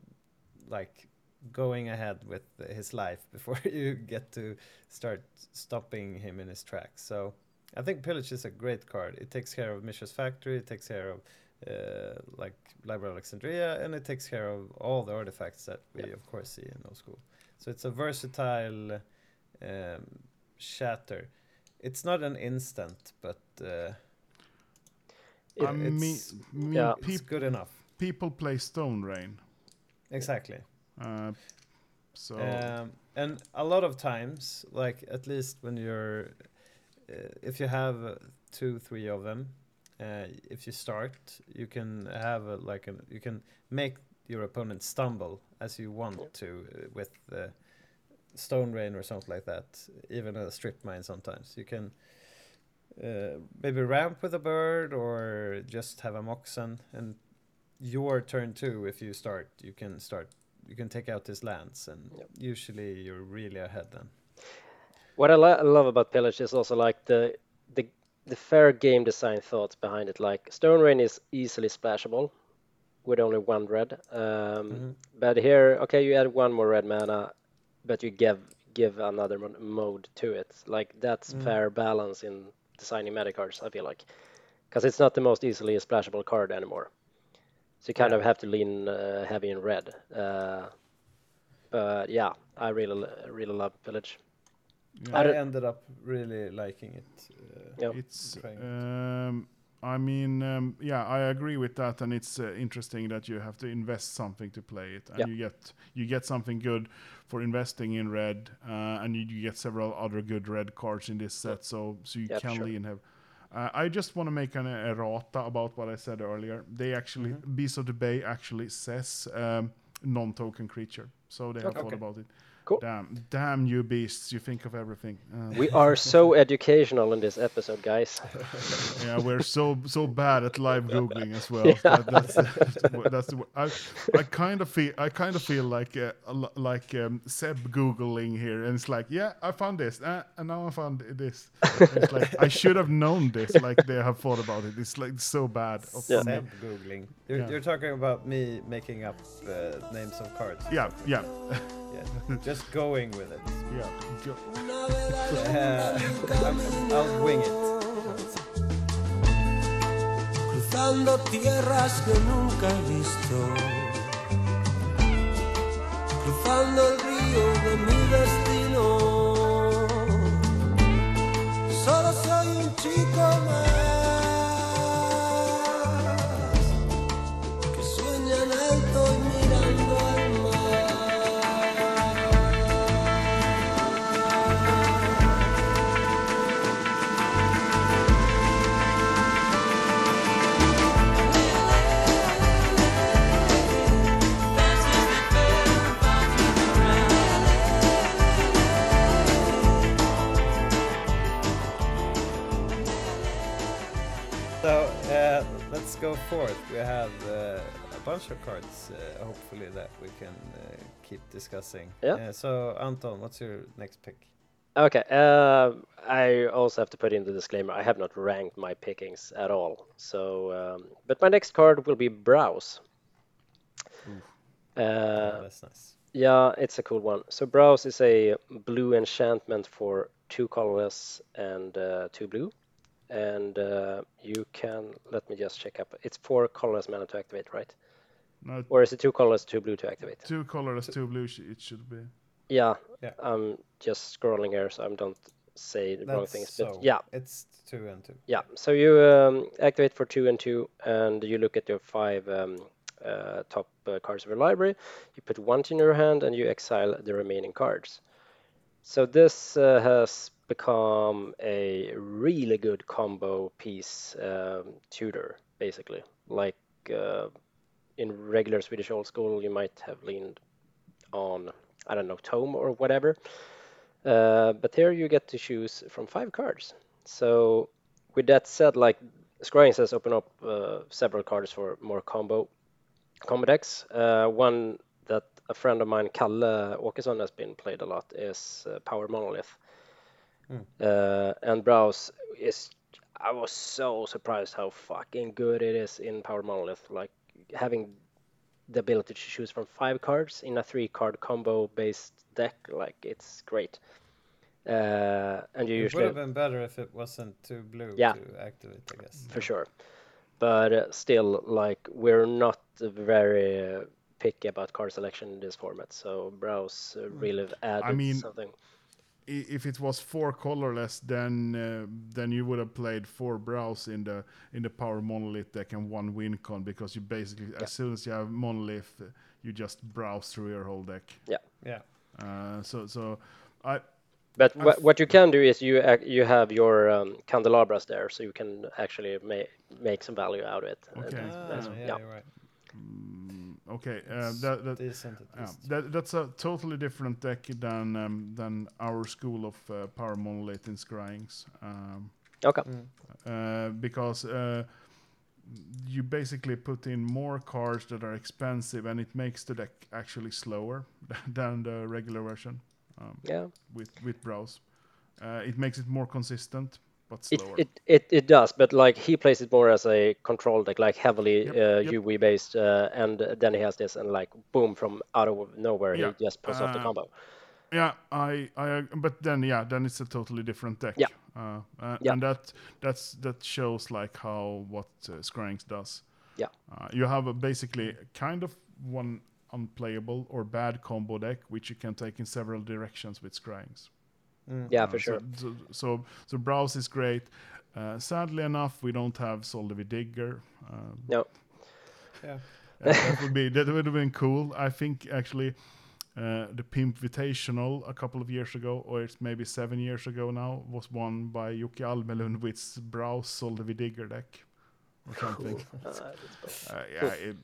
A: like going ahead with his life before you get to start stopping him in his tracks. So I think Pillage is a great card. It takes care of Mishra's Factory, it takes care of uh, like Library of Alexandria, and it takes care of all the artifacts that we
B: Yep.
A: of course see in no school. So it's a versatile um, shatter. It's not an instant, but uh,
C: I mean,
A: it's-
C: mean
B: yeah.
A: it's
C: peop-
A: good enough.
C: people play Stone Rain.
A: Exactly.
C: Uh, so
A: Um, and a lot of times, like at least when you're, uh, if you have uh, two, three of them, uh, if you start, you can have a, like an, you can make your opponent stumble as you want
B: Yep.
A: to uh, with uh, stone rain or something like that. Even a strip mine sometimes you can. Uh, maybe ramp with a bird or just have a moxen and your turn too if you start you can start you can take out his lands and
B: Yep.
A: usually you're really ahead then
B: What I lo- love about Pillage is also like the the the fair game design thoughts behind it. Like Stone Rain is easily splashable with only one red. Um,
A: Mhm.
B: But here, okay, you add one more red mana, but you give give another mode to it. Like that's
A: Mm.
B: fair balance in designing meta cards. I feel like because it's not the most easily splashable card anymore. So you kind
A: Yeah.
B: of have to lean uh, heavy in red. Uh, but yeah, I really really love Pillage.
C: Yeah,
A: i
B: don't-
A: ended up really liking it uh,
B: Yep.
C: it's um, I mean um, yeah I agree with that and it's uh, interesting that you have to invest something to play it and
B: Yeah.
C: you get you get something good for investing in red uh, and you, you get several other good red cards in this set so so you
B: Yep,
C: can
B: sure.
C: lean have uh, I just want to make an errata about what I said earlier. They actually,
A: Mm-hmm.
C: Beast of the Bay actually says um, non-token creature, so they have
A: Okay.
C: thought about it.
B: Cool.
C: Damn, damn you beasts! You think of everything. Uh,
B: We are so educational in this episode, guys.
C: yeah, we're so so bad at live googling as well. That, that's that's the, I, I kind of feel I kind of feel like uh, like um, Seb googling here, and it's like, yeah, I found this, uh, and now I found this. And it's like I should have known this. Like they have thought about it. It's like so bad. of
B: Yeah.
A: Seb googling you're,
C: Yeah.
A: you're talking about me making up uh, names of cards
C: Yeah, yeah,
A: yeah just going with it
C: yeah. Go-
A: uh, i'll wing it
D: cruzando tierras que nunca he visto, cruzando el río de mi destino. Solo soy un chico más
A: go forth. We have uh, a bunch of cards, uh, hopefully that we can uh, keep discussing.
B: Yeah.
A: Uh, so Anton, what's your next pick?
B: Okay, uh, I also have to put in the disclaimer. I have not ranked my pickings at all. So, um, but my next card will be Browse.
A: Oh,
B: Uh,
A: that's nice.
B: yeah, it's a cool one. So Browse is a blue enchantment for two colorless and uh, two blue, and uh, you can let me just check up. It's four colorless mana to activate, right?
C: No,
B: Or is it two colorless, two blue to activate?
C: two colors, two blue. It should be.
B: Yeah,
A: Yeah.
B: I'm just scrolling here, so I don't say the wrong
A: That's
B: things.
A: so.
B: But yeah,
A: It's two and two.
B: Yeah, so you um, activate for two and two, and you look at your five um, uh, top uh, cards of your library. You put one in your hand, and you exile the remaining cards. So this uh, has become a really good combo piece um, tutor, basically. Like uh, in regular Swedish old school, you might have leaned on I don't know tome or whatever. Uh, but here you get to choose from five cards. So with that said, like Scrying says, open up uh, several cards for more combo combo decks. Uh, one that a friend of mine, Kalle Åkesson, has been played a lot is uh, Power Monolith. Uh, and Browse is. I was so surprised how fucking good it is in Power Monolith. Like having the ability to choose from five cards in a three card combo based deck, like it's great. Uh, and you
A: It would have been better if it wasn't too blue
B: Yeah.
A: to activate, I guess.
B: for sure. But uh, still, like we're not very uh, picky about card selection in this format. So Browse uh, really added
C: mean,
B: something.
C: I- If it was four colorless, then uh, then you would have played four brows in the in the power monolith deck and one win con because you basically as soon as you have monolith, you just browse through your whole deck.
B: Yeah.
A: Yeah.
C: Uh, so so I
B: But what, what you can do is you ac- you have your um, candelabras there, so you can actually make make some value out of it.
C: Okay.
B: that's-
A: Ah, yeah,
B: yeah.
A: you're right.
C: Okay uh, that, that
A: decent at
C: Yeah,
A: least.
C: that, that's a totally different deck than um, than our school of uh, power monolith in Scryings. Um,
B: Okay.
C: uh, because uh, you basically put in more cards that are expensive, and it makes the deck actually slower than the regular version um,
B: Yeah.
C: with with browse. Uh, it makes it more consistent, but
B: It,
C: slower.
B: it it it does, but like he plays it more as a control deck, like heavily
C: Yep,
B: uh,
C: yep.
B: UV based, uh, and then he has this, and like boom from out of nowhere,
C: Yeah,
B: he just pulls off the
C: uh,
B: combo.
C: Yeah, I, I, but then yeah, then it's a totally different deck.
B: Yeah.
C: Uh, uh,
B: Yeah.
C: and that that's that shows like how what uh, Scryings does.
B: Yeah.
C: Uh, you have a basically kind of one unplayable or bad combo deck which you can take in several directions with Scryings.
B: Yeah,
C: Uh,
B: for sure.
C: So, so, so, so browse is great. Uh, sadly enough, we don't have Soldevi Digger. Um,
B: No.
A: Yeah.
C: that would be that would have been cool. I think actually uh, the Pimp Invitational a couple of years ago, or it's maybe seven years ago now, was won by Jocke Almelund with Browse Soldevi Digger deck or something.
B: Uh, it's-
C: Uh, yeah, it,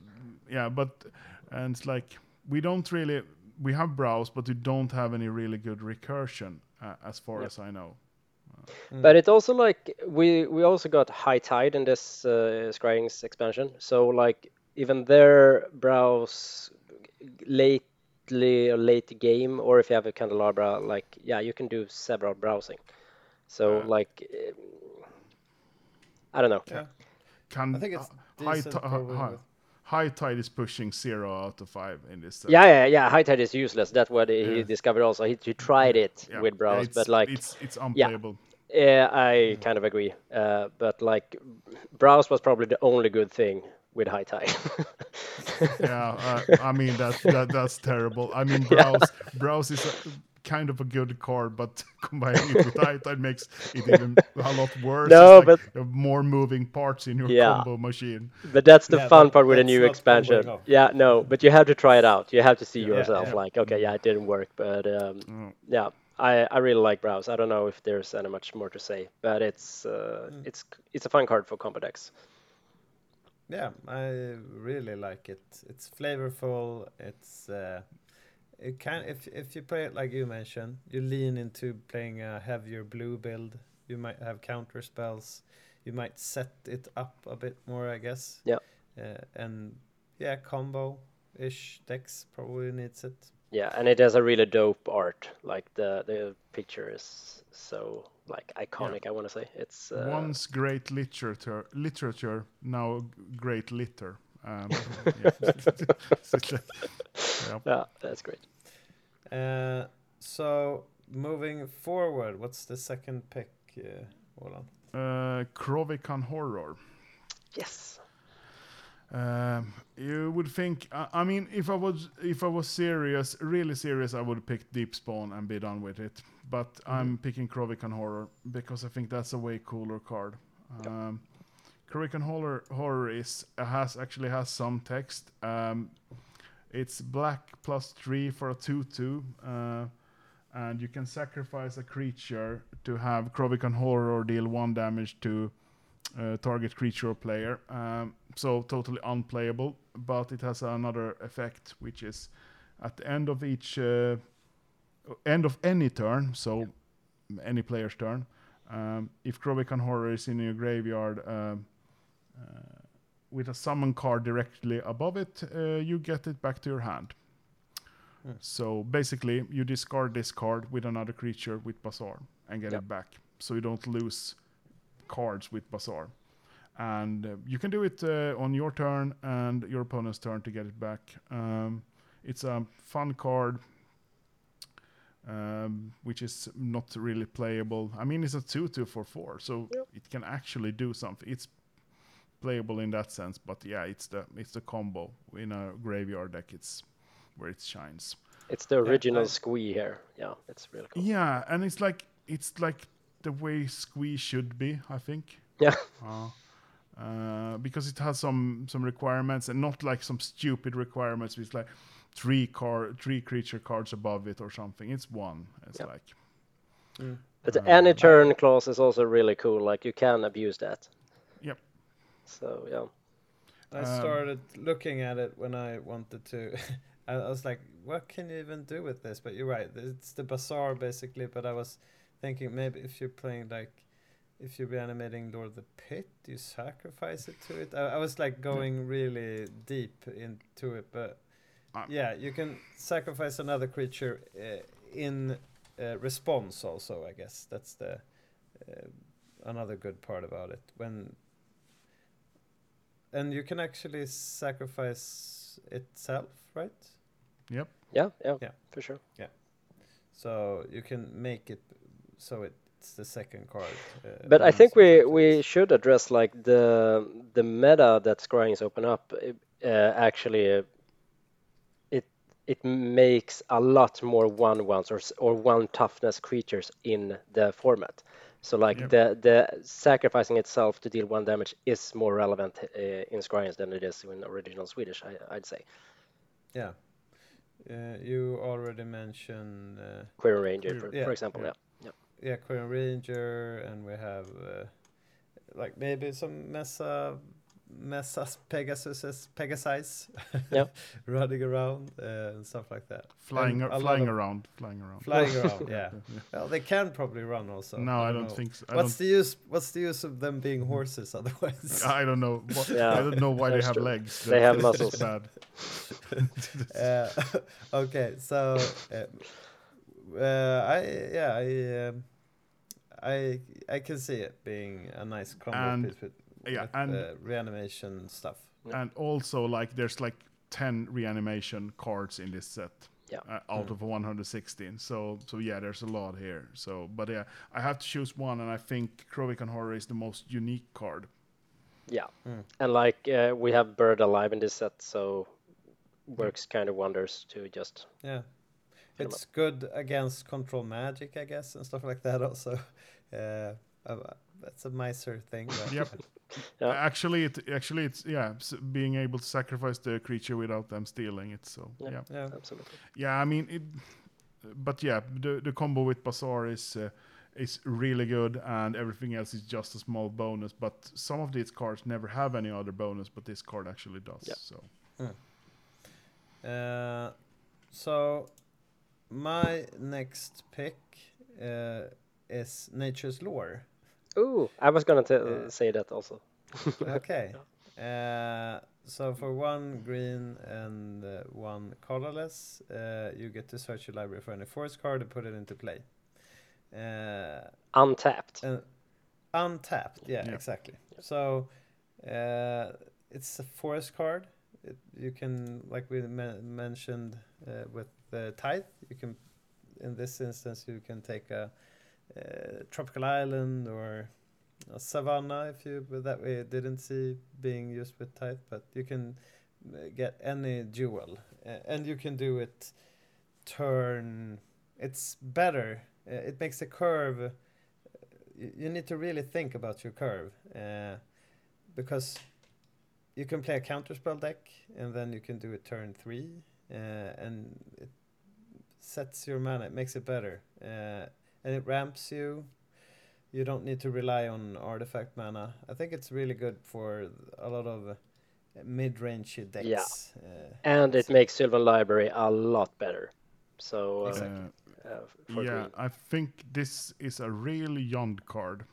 C: yeah, but and it's like we don't really we have browse, but we don't have any really good recursion uh, as far
B: Yeah.
C: as I know.
B: But it also like we we also got high tide in this uh, Scrying's expansion. So like even their browse lately or late game, or if you have a candelabra, like yeah, you can do several browsing. So
C: Uh,
B: like um, I don't know.
A: Yeah.
C: Can
A: I think it's
C: uh, high,
A: decent
C: ti-
A: probably
C: high,
A: with-
C: high tide is pushing zero out of five in this. set.
B: Yeah, yeah, yeah. High tide is useless. That's what he discovered. Also, he, he tried it
C: Yeah,
B: with
C: yeah,
B: browse, but like
C: it's it's unplayable.
B: Yeah, I kind of agree. Uh, but like, browse was probably the only good thing with high tide.
C: yeah, uh, I mean that, that that's terrible. I mean browse browse is kind of a good card, but combining it with high tide makes it even a lot worse.
B: No,
C: It's like
B: but-
C: you more moving parts in your
B: Yeah.
C: combo machine.
B: but that's the
A: Yeah,
B: fun
A: that-
B: part with a new expansion. Yeah, no, but you have to try it out. You have to see
C: Yeah,
B: yourself.
A: yeah.
B: Like, okay, yeah, it didn't work, but um,
C: Mm.
B: yeah, I, I really like browse. I don't know if there's any much more to say, but it's uh,
A: Mm.
B: it's it's a fun card for combo decks.
A: Yeah, I really like it. It's flavorful. It's uh, it can if if you play it like you mentioned, you lean into playing a heavier blue build. You might have counter spells. You might set it up a bit more, I guess.
B: Yeah.
A: Uh, and yeah, combo ish decks probably needs it.
B: Yeah, and it has a really dope art. Like the the picture is so like iconic. I want to say it's uh,
C: Once great literature, literature now great litter. Um, yeah. So it's like- yeah.
B: yeah, that's great.
A: Uh, so moving forward, what's the second pick, uh, Roland?
C: Uh, Krovikan Horror.
B: Yes.
C: Um, you would think. I, I mean, if I was if I was serious, really serious, I would pick Deep Spawn and be done with it. But I'm picking Krovikan Horror because I think that's a way cooler card. Um, Krovikan Horror Horror is has actually has some text. Um, it's black plus three for a two-two, uh, and you can sacrifice a creature to have Krovikan Horror deal one damage to uh, target creature or player. Um, so totally unplayable, but it has another effect, which is at the end of each uh, end of any turn, so any player's turn. Um, if Krovikan Horror is in your graveyard um, uh, with a summon card directly above it, uh, you get it back to your hand. So basically, you discard this card with another creature with Bazaar and get
B: Yep.
C: it back. So you don't lose cards with Bazaar. And uh, you can do it uh, on your turn and your opponent's turn to get it back. Um, it's a fun card, um, which is not really playable. I mean, it's a 2 2 for 4, so
B: Yep.
C: it can actually do something. It's playable in that sense, but yeah, it's the it's the combo in a graveyard deck. It's where it shines.
B: It's the original
A: I-
B: squee here. Yeah, it's really cool.
C: Yeah, and it's like it's like the way squeeze should be, I think.
B: Yeah.
C: Uh, uh, because it has some some requirements and not like some stupid requirements with like three card three creature cards above it or something. It's one. It's
B: Yep.
C: like
B: But the any turn clause is also really cool. Like you can abuse that.
C: Yep.
B: So yeah.
A: I
C: Um,
A: started looking at it when I wanted to. I I was like, what can you even do with this? But you're right, it's the bazaar basically. But I was thinking maybe if you're playing like, if you're reanimating Lord of the Pit, you sacrifice it to it. I, I was like going really deep into it, but
C: Uh,
A: yeah, you can sacrifice another creature uh, in uh, response. Also, I guess that's the uh, another good part about it when and you can actually sacrifice itself, right?
B: Yeah, yeah,
A: Yeah.
B: for sure. Yeah.
A: So you can make it so it's the second card. Uh,
B: But I think we
A: sometimes
B: we should address like the the meta that Scrying's open up. Uh, actually, uh, it it makes a lot more one ones or or one toughness creatures in the format. So like
C: Yep.
B: the the sacrificing itself to deal one damage is more relevant uh, in Scrying's than it is in original Swedish. I, I'd say.
A: yeah. Uh, you already mentioned uh,
B: Quirion Ranger,
C: Query-
B: for,
A: yeah,
B: for example.
C: yeah.
B: Yeah.
A: yeah, Quirion Ranger, and we have uh, like maybe some Mesa, Messas Pegasuses, Pegasize,
B: Yeah.
A: running around uh, and stuff like that.
C: flying ar- flying around, flying around.
A: Flying around, yeah.
C: Yeah.
A: Well, they can probably run also.
C: No, I don't
A: know.
C: think so. I
A: What's
C: don't,
A: the use? What's the use of them being horses otherwise?
C: I don't know. What,
B: Yeah,
C: I don't know why they have
B: true.
C: legs.
B: They have
C: That's
B: muscles.
C: Bad.
A: uh, okay, so uh, uh, I yeah I um, I I can see it being a nice combo
C: And-
A: piece with,
C: yeah,
A: with
C: and-
A: uh, reanimation stuff.
C: and also like there's like 10 reanimation cards in this set
B: Yeah.
C: uh, out of 116 so so yeah there's a lot here so but yeah i have to choose one and i think Krovikan horror is the most unique card
B: Yeah,
A: Mm.
B: and like uh, we have Bird Alive in this set, so works kind of wonders to just
A: Yeah,
B: Fill 'em
A: it's good against control magic, I guess, and stuff like that. Also, uh, uh, that's a nicer thing. But
C: Yep.
B: Yeah.
C: actually it actually it's yeah being able to sacrifice the creature without them stealing it so
B: Yeah.
C: yeah
A: yeah,
B: absolutely.
C: yeah i mean it but yeah the the combo with bazaar is uh, is really good and everything else is just a small bonus but some of these cards never have any other bonus but this card actually does
B: Yeah.
C: so
A: Uh, so my next pick uh, is Nature's Lore.
B: Ooh, I was gonna t-
A: Uh,
B: say that also.
A: Okay. Uh, so for one green and uh, one colorless, uh, you get to search your library for any forest card and put it into play. Uh,
B: Untapped.
A: and untapped, yeah,
C: Yeah.
A: exactly. So uh, it's a forest card. It, you can, like we me- mentioned uh, with the tithe, you can, in this instance, you can take a, uh tropical island or a savanna if you, but that way didn't see being used with tithe, but you can uh, get any jewel, uh, and you can do it turn. It's better. Uh, it makes the curve you, need to really think about your curve uh, because you can play a counterspell deck and then you can do it turn three uh, and it sets your mana it makes it better uh, and it ramps you you don't need to rely on artifact mana i think it's really good for a lot of uh, mid-range decks
B: Yeah.
A: uh,
B: and it
A: so-
B: makes Sylvan Library a lot better. So uh,
A: Exactly.
C: uh, yeah
B: green.
C: i think this is a really young card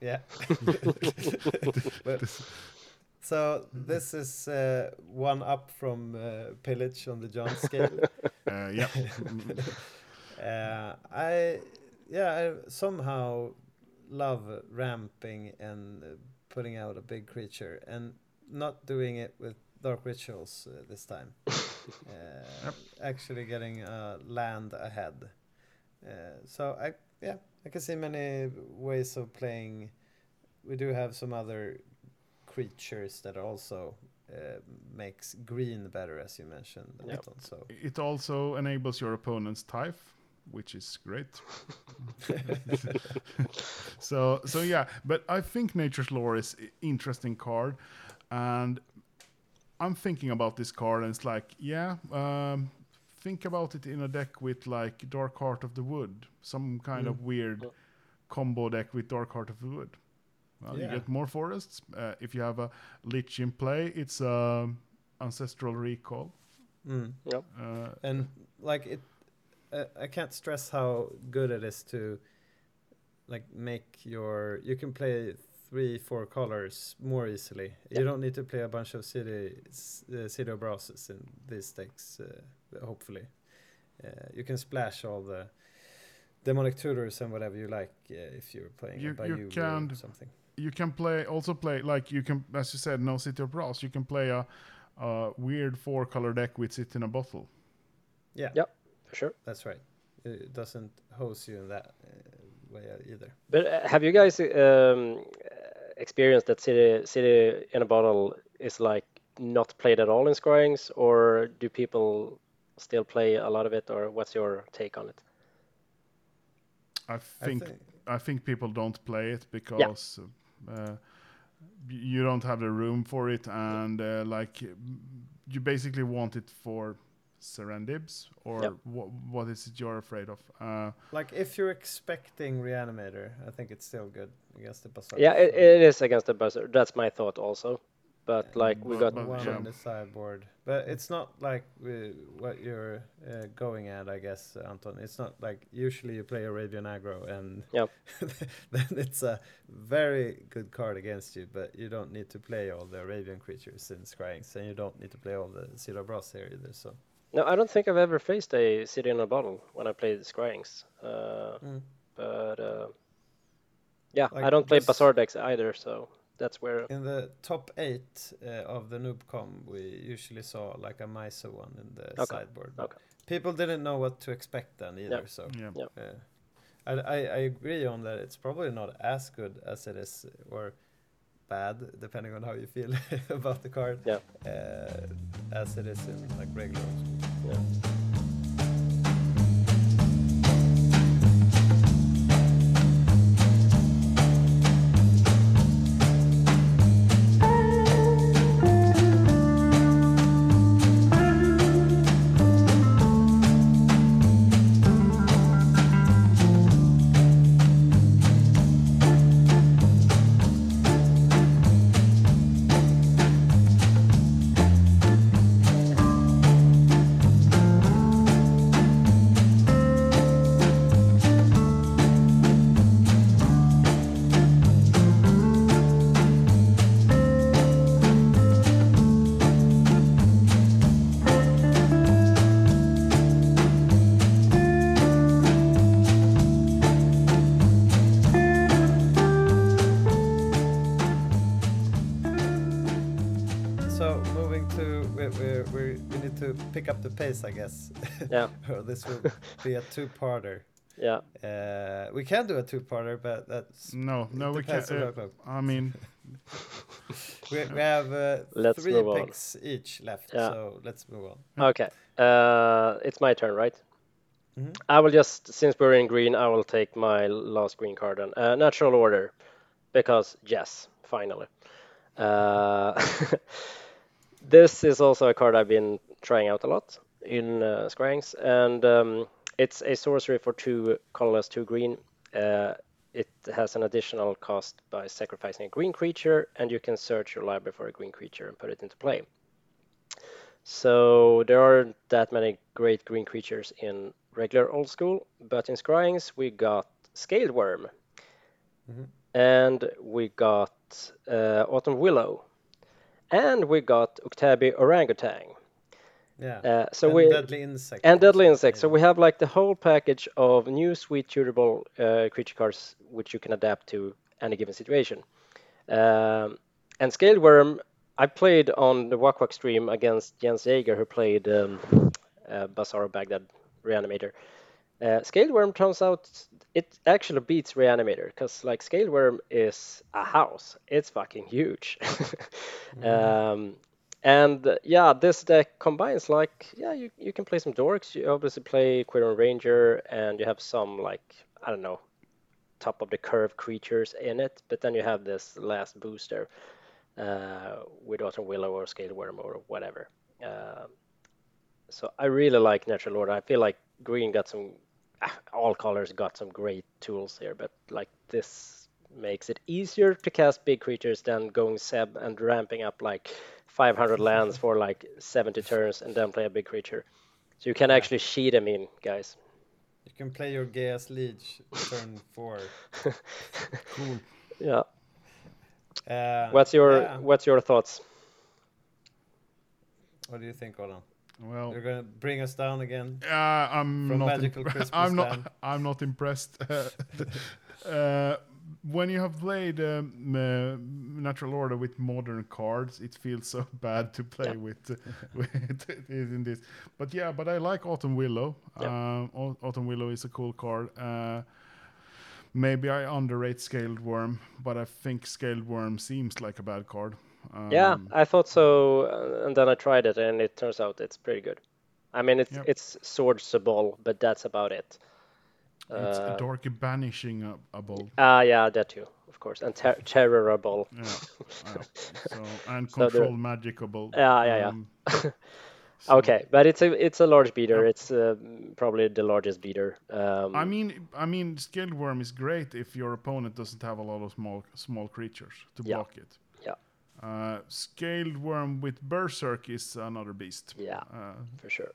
A: yeah but So this is uh, one up from uh, pillage on the John scale.
C: Uh, yeah.
A: uh, I yeah, I somehow love ramping and uh, putting out a big creature and not doing it with dark rituals uh, this time. uh,
C: Yep.
A: Actually getting uh, land ahead. Uh, so I yeah, I can see many ways of playing. We do have some other creatures that also uh, makes green better, as you mentioned,
B: Yep.
A: Anton. So
C: It also enables your opponent's Typh, which is great. so so yeah, but I think Nature's Lore is interesting card, and I'm thinking about this card, and it's like, yeah, um, think about it in a deck with like Dark Heart of the Wood, some kind of weird combo deck with Dark Heart of the Wood. Well,
A: Yeah.
C: You get more forests. Uh, if you have a Lich in play, it's um, Ancestral Recall.
A: mm.
B: Yep.
C: Uh,
A: and like it uh, i can't stress how good it is to like make your you can play three four colors more easily. You don't need to play a bunch of city s- uh, city of brasses in these decks uh, hopefully. Uh, you can splash all the demonic tutors and whatever you like uh, if you're playing
C: You-
A: a
C: you
A: Bayou
C: can-
A: or something.
C: You can play also play like you can as you said no city of brass you can play a, a weird four color deck with it in a bottle.
A: Yeah.
B: Yep. For sure.
A: that's right it doesn't hose you in that uh, way either
B: But uh, have you guys um, experienced that City City in a Bottle is like not played at all in Scryings, or do people still play a lot of it, or what's your take on it?
C: i
A: I
C: think
A: think-
C: i think people don't play it because uh, you don't have the room for it and uh, like you basically want it for serendibs or
B: Yep.
C: wha- what is it you're afraid of uh,
A: Like if you're expecting Reanimator, I think it's still good against the Bazaar.
B: Yeah, it, it is against the Bazaar. That's my thought also. But like we
C: But-
B: got
C: but-
A: one
C: yeah.
A: on the sideboard, but it's not like we, what you're uh, going at, I guess, Anton. It's not like usually you play Arabian aggro and
B: Yep.
A: then it's a very good card against you, but you don't need to play all the Arabian creatures in Scryings, and you don't need to play all the Zero Brass here either. So
B: no, I don't think I've ever faced a City in a Bottle when I played Scryings. Uh,
A: Mm.
B: But uh, yeah, I don't play
A: this-
B: Bazaar decks either, so that's where
A: in the top eight uh, of the NoobCon, we usually saw like a Miso one in the
B: Okay,
A: sideboard. but
B: okay.
A: People didn't know what to expect then either, yeah. so.
C: yeah
B: Yeah.
A: Uh, I, I, I agree on that. It's probably not as good as it is, or bad, depending on how you feel about the card.
B: Yeah.
A: Uh, as it is in like regular. old school.
B: Yeah.
A: Pick up the pace, I guess.
B: Yeah.
A: or this will be a two-parter.
B: Yeah,
A: Uh, we can do a two-parter, but that's
C: no no we can't
A: on
C: uh, i mean
A: we, we have uh,
B: Let's
A: three
B: move on.
A: picks each left,
B: Yeah.
A: so let's move on.
B: okay. Uh, it's my turn, right?
A: Mhm.
B: I will just, since we're in green, I will take my last green card then. Uh, natural order, because yes, finally. Uh, this is also a card I've been trying out a lot in uh, Scryings, and um, it's a sorcery for two colorless, two green. Uh, it has an additional cost by sacrificing a green creature, and you can search your library for a green creature and put it into play. So there aren't that many great green creatures in regular old school, but in Scryings we got Scaled Worm,
A: Mhm.
B: and we got uh, Autumn Willow, and we got Uktabi Orangutan.
A: Yeah.
B: Uh, so
A: and
B: we
A: deadly insect.
B: and deadly
A: also.
B: insects. So we have like the whole package of new sweet tunable uh, creature cards which you can adapt to any given situation. Um, and Scaled Worm, I played on the Wack stream against Jens Jaeger, who played um, uh, Bazaar Baghdad Reanimator. Uh, Scaled Worm turns out it actually beats Reanimator because like Scaled Worm is a house. It's fucking huge. um, and uh, yeah, this deck combines like yeah, you, you can play some dorks. You obviously play Quirion Ranger, and you have some like I don't know, top of the curve creatures in it. But then you have this last booster uh, with Autumn Willow or Scale Worm or whatever. Uh, so I really like Natural Order. I feel like Green got some, ah, all colors got some great tools here, but like this makes it easier to cast big creatures than going Seb and ramping up like 500 lands for like 70 turns and then play a big creature. So you can actually sheet them in, guys.
A: You can play your Gaea's Liege turn four.
C: Cool.
B: Yeah.
A: Uh,
B: What's your
A: yeah.
B: What's your thoughts?
A: What do you think, Olan?
C: Well,
A: You're gonna bring us down again?
C: Uh, I'm
A: From
C: not.
A: Magical
C: impre-
A: Christmas
C: I'm not.
A: Land.
C: I'm not impressed. uh, when you have played um, uh, Natural Order with modern cards, it feels so bad to play with uh, with in this. But yeah, but I like Autumn Willow.
B: Yeah.
C: Um, Au- Autumn Willow is a cool card. Uh, maybe I underrate Scaled Worm, but I think Scaled Worm seems like a bad card. Um,
B: Yeah, I thought so, uh, and then I tried it, and it turns out it's pretty good. I mean, it's
C: Yep.
B: it's swordsable, but that's about it.
C: It's
B: Uh,
C: a dark banishing a, a ball.
B: Ah, yeah, that too, of course, and ter- terrorable.
C: Yeah. uh, so and
B: So there-
C: control magicable.
B: Yeah, yeah, yeah.
C: um, so-
B: Okay, but it's a it's a large beater. It's uh, probably the largest beater. Um,
C: I mean, I mean, scaled worm is great if your opponent doesn't have a lot of small small creatures to
B: Yeah.
C: block it.
B: Yeah.
C: Uh, scaled worm with berserk is another beast.
B: Yeah.
C: Uh,
B: for sure.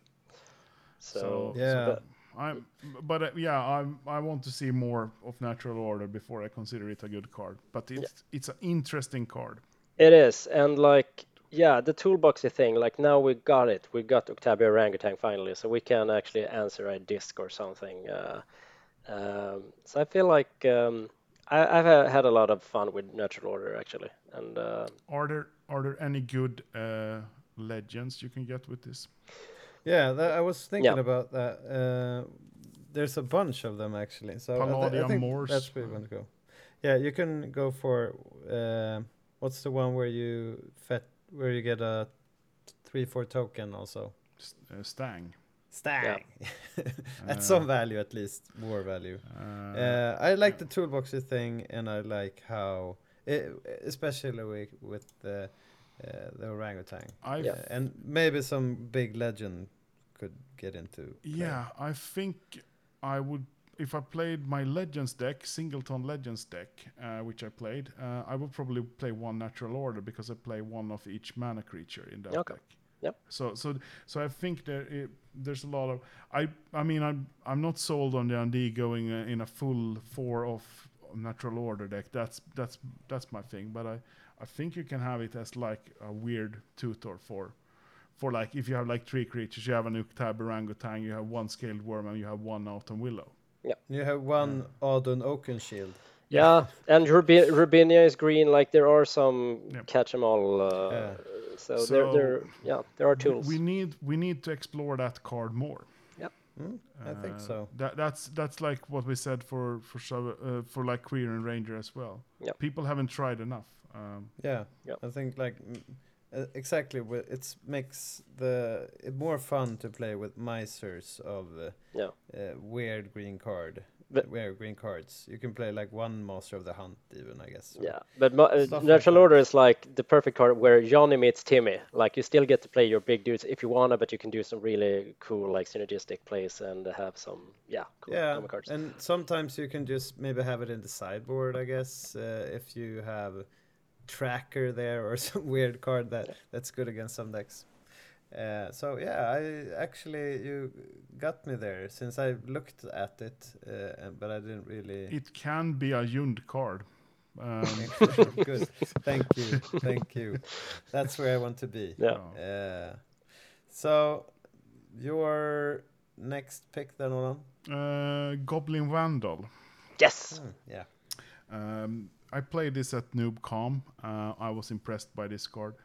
B: So,
C: so
A: Yeah.
B: but-
C: I'm, but uh, yeah, I I want to see more of natural order before I consider it a good card. But it's it's an interesting card.
B: It is, and like, yeah, the toolboxy thing. Like now we got it. We got Uktabi Orangutan finally, so we can actually answer a disc or something. Uh, um, so I feel like um, I, I've had a lot of fun with Natural Order actually, and uh,
C: Are there are there any good uh, legends you can get with this?
A: Yeah, that, I was thinking
B: Yeah.
A: about that. Uh, there's a bunch of them actually. So I, thi- I think
C: Morse.
A: that's where you want to go. Yeah, you can go for uh, what's the one where you fet where you get a three four token also.
C: S- uh, Stangg.
A: Stangg.
C: Uh,
A: At some value, at least more value.
C: Uh,
A: Uh, I like the toolboxy thing, and I like how, it, especially with, with the uh, the orangutan,
C: I
B: Yeah.
A: Uh, and maybe some big legend could get into. play.
C: Yeah, I think I would if I played my Legends deck, Singleton Legends deck, uh, which I played. Uh, I would probably play one Natural Order because I play one of each mana creature in that
B: Okay.
C: deck.
B: Yep.
C: So so so I think there i there's a lot of I I mean I'm I'm not sold on the Undy going uh, in a full four of Natural Order deck. That's that's that's my thing. But I I think you can have it as like a weird tutor for for like if you have like three creatures, you have an Uktabi Orangutan, you have one Scaled Worm, and you have one Autumn Willow. Yeah.
A: You have one Adun Oakenshield.
B: yeah, and Rubi- Rubinia is green. Like there are some
C: Yep.
B: them all. Uh,
A: Yeah.
B: So,
C: So-
B: there, there, yeah, there are
C: We-
B: tools.
C: We need we need to explore that card more.
A: Hmm? I think
C: Uh,
A: so.
C: That that's that's like what we said for for uh, for like Quirion Ranger as well.
B: Yep.
C: People haven't tried enough. Um,
A: Yeah,
B: Yep.
A: I think like mm, uh, exactly. It makes the it more fun to play with misers of uh,
B: Yeah.
A: uh, weird green card.
B: But-
A: weird green cards. You can play like one Master of the Hunt, even I guess.
B: Yeah, but uh,
A: Stuff like
B: Natural. Order is like the perfect card where Johnny meets Timmy. Like you still get to play your big dudes if you wanna, but you can do some really cool like synergistic plays and have some yeah cool
A: Yeah,
B: cards.
A: and sometimes you can just maybe have it in the sideboard. I guess uh, if you have tracker there or some weird card that that's good against some decks. Uh, so yeah, I actually you got me there since I looked at it, uh, but I didn't really.
C: it can be a Jund card. Um,
A: Good. Thank you. Thank you. That's where I want to be.
B: Yeah.
C: Oh.
A: Uh, so, your next pick then, Olan?
C: uh, Goblin Vandal.
B: Yes.
A: Hmm, yeah.
C: Um, I played this at NoobCon. Uh, I was impressed by this card.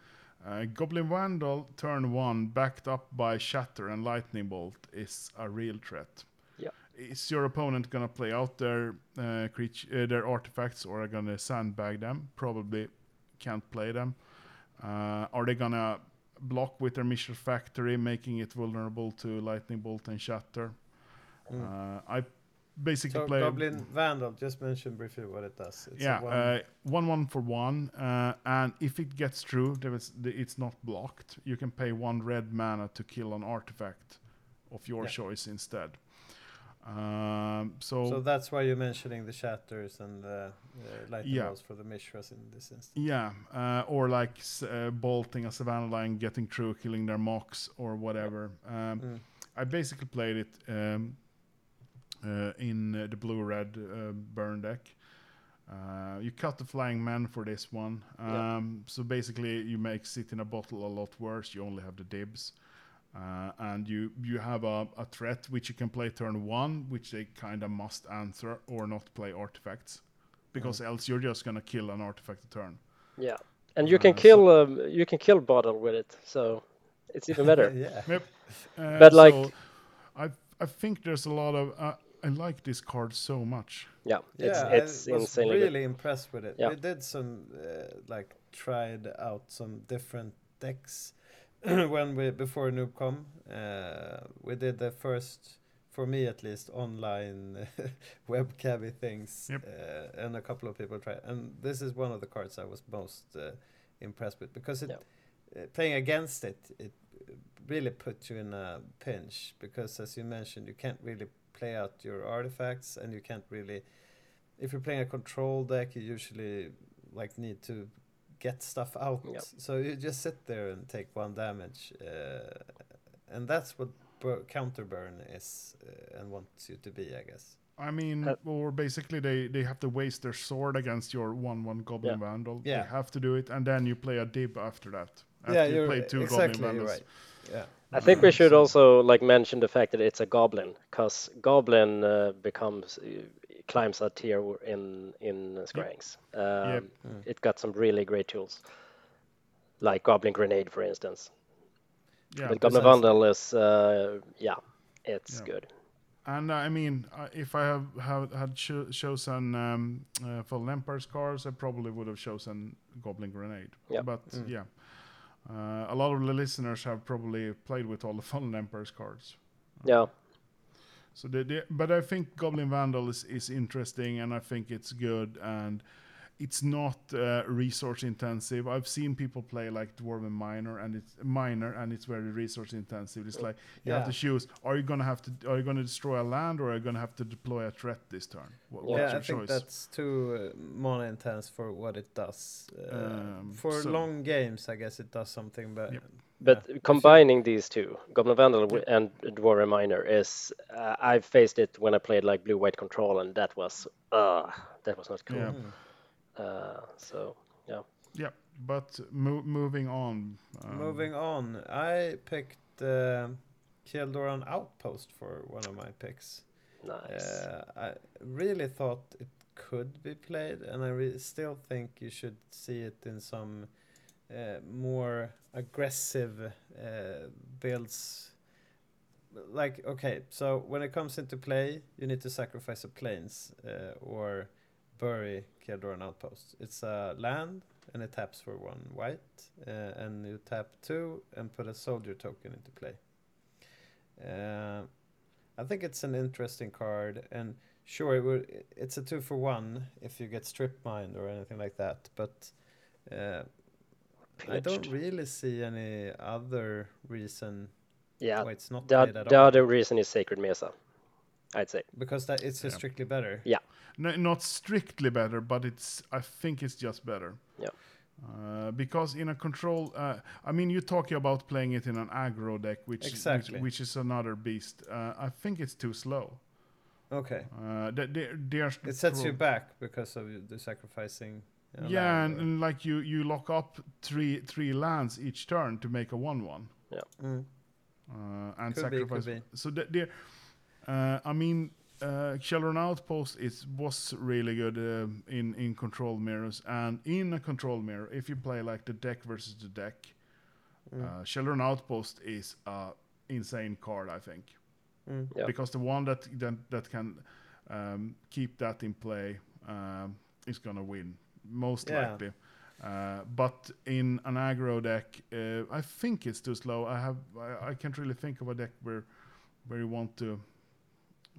C: Uh, Goblin Vandal, turn one, backed up by Shatter and Lightning Bolt, is a real threat.
B: Yeah.
C: Is your opponent gonna play out their uh, creature, uh, their artifacts, or are gonna sandbag them? Probably can't play them. Uh, are they gonna block with their Mishra Factory, making it vulnerable to Lightning Bolt and Shatter? Uh, I basically
A: So,
C: play
A: Goblin Vandal, just mention briefly what it does. It's a
C: yeah,
A: one-
C: uh, one one for one, uh, and if it gets through, there is, it's not blocked. You can pay one red mana to kill an artifact of your
A: Yeah.
C: choice instead. Um, so,
A: so that's why you're mentioning the shatters and the uh, lightning
C: Yeah.
A: bolts for the Mishras in this instance.
C: yeah, uh, or like uh, bolting a Savannah Lion, getting through, killing their Mox or whatever. Um,
A: Mm.
C: I basically played it um, in uh, the blue red uh, burn deck. Uh, you cut the flying man for this one.
B: Yeah.
C: Um, So basically, you make sit in a bottle a lot worse. You only have the dibs. Uh, and you you have a, a threat which you can play turn one, which they kind of must answer or not play artifacts, because else you're just gonna kill an artifact a turn.
B: Yeah. And you can
C: Uh, so-
B: kill um, you can kill bottle with it, so it's even better.
A: yeah.
C: Yep. Uh,
B: But, like-
C: so I I think there's a lot of uh, I like this card so much.
B: Yeah, it's
A: yeah,
B: it's
A: I was really
B: good.
A: impressed with it.
B: Yeah.
A: We did some uh, like tried out some different decks when we before NoobCon. Uh, we did the first, for me at least, online webcam things,
C: Yep.
A: uh, and a couple of people tried. And this is one of the cards I was most uh, impressed with because it uh, playing against it, it really put you in a pinch because as you mentioned you can't really play out your artifacts and you can't really if you're playing a control deck you usually like need to get stuff out
B: Yep.
A: so you just sit there and take one damage uh, and that's what bur- counter burn is uh, and wants you to be i guess
C: I mean,
B: Uh,
C: or basically they, they have to waste their sword against your one one goblin
B: Yeah.
C: vandal.
A: Yeah.
C: They have to do it, and then you play a dib after that. After
A: yeah
C: you play two
A: exactly
C: goblin vandals.
A: right yeah
B: I think we should also like mention the fact that it's a goblin, because goblin uh, becomes uh, climbs a tier w- in in Scryings. Um,
C: Yep.
B: It got some really great tools, like goblin grenade, for instance.
C: Yeah,
B: but goblin
A: precisely.
B: vandal is uh, yeah, it's
C: Yeah.
B: good.
C: and uh, I mean, uh, if I have, have had cho- chosen um, uh, Fallen Empire's cards, I probably would have chosen Goblin Grenade.
B: Yep.
C: But
A: Mm.
C: yeah, uh, a lot of the listeners have probably played with all the Fallen Empires cards.
B: Yeah,
C: So the, the, but I think Goblin Vandal is, is interesting, and I think it's good, and it's not uh, resource intensive. I've seen people play like Dwarven Miner, and it's minor, and it's very resource intensive. It's like you have to choose: are you gonna have to, are you gonna destroy a land, or are you gonna have to deploy a threat this turn? What,
B: Yeah,
C: what's
A: yeah,
C: your
A: I think that's too uh, mana intense for what it does. Uh,
C: Um,
A: for
C: so-
A: long games, I guess it does something, but
C: Yep.
B: but combining these two, goblin vandal wi- and dwarven miner, is uh, I've faced it when I played like blue white control, and that was uh that was not cool.
C: Yeah.
B: Uh, so yeah,
C: Yeah, but mo- moving on. um,
A: Moving on, I picked uh, Kjeldoran Outpost for one of my picks.
B: nice.
A: Uh, I really thought it could be played, and I re- still think you should see it in some uh, more aggressive uh, builds. Like, okay, so when it comes into play, you need to sacrifice a planes uh, or bury Kjeldoran Outpost. It's a land, and it taps for one white, uh, and you tap two and put a soldier token into play. Uh, I think it's an interesting card, and sure, it would, it's a two for one if you get strip mined or anything like that. But uh, I don't really see any other reason
B: yeah,
A: why it's not
B: the,
A: played at
B: the
A: all.
B: other reason is sacred mesa, I'd say.
A: because that it's just
C: Yeah.
A: strictly better.
C: No, not strictly better, but it's. I think it's just better.
B: Yeah.
C: Uh, because in a control, uh, I mean, you're talking about playing it in an aggro deck, which
A: Exactly.
C: which, which is another beast. Uh, I think it's too slow.
A: Okay.
C: Uh, they, they, they are
A: It sets you back because of the sacrificing. uh,
C: Yeah, and, and like you, you lock up three three lands each turn to make a one one.
A: Mm.
C: uh, and
A: Could be, could
C: sacrifice.
A: be.
C: So that there, uh, I mean, uh, Kjeldoran Outpost is was really good um in in control mirrors, and in a control mirror, if you play like the deck versus the deck,
A: Mm.
C: uh, Kjeldoran Outpost is a insane card, I think,
A: Mm.
B: Yeah.
C: because the one that that, that can um, keep that in play um, is gonna win most
A: Yeah.
C: likely. Uh, but in an aggro deck, uh, I think it's too slow. I have I, I can't really think of a deck where where you want to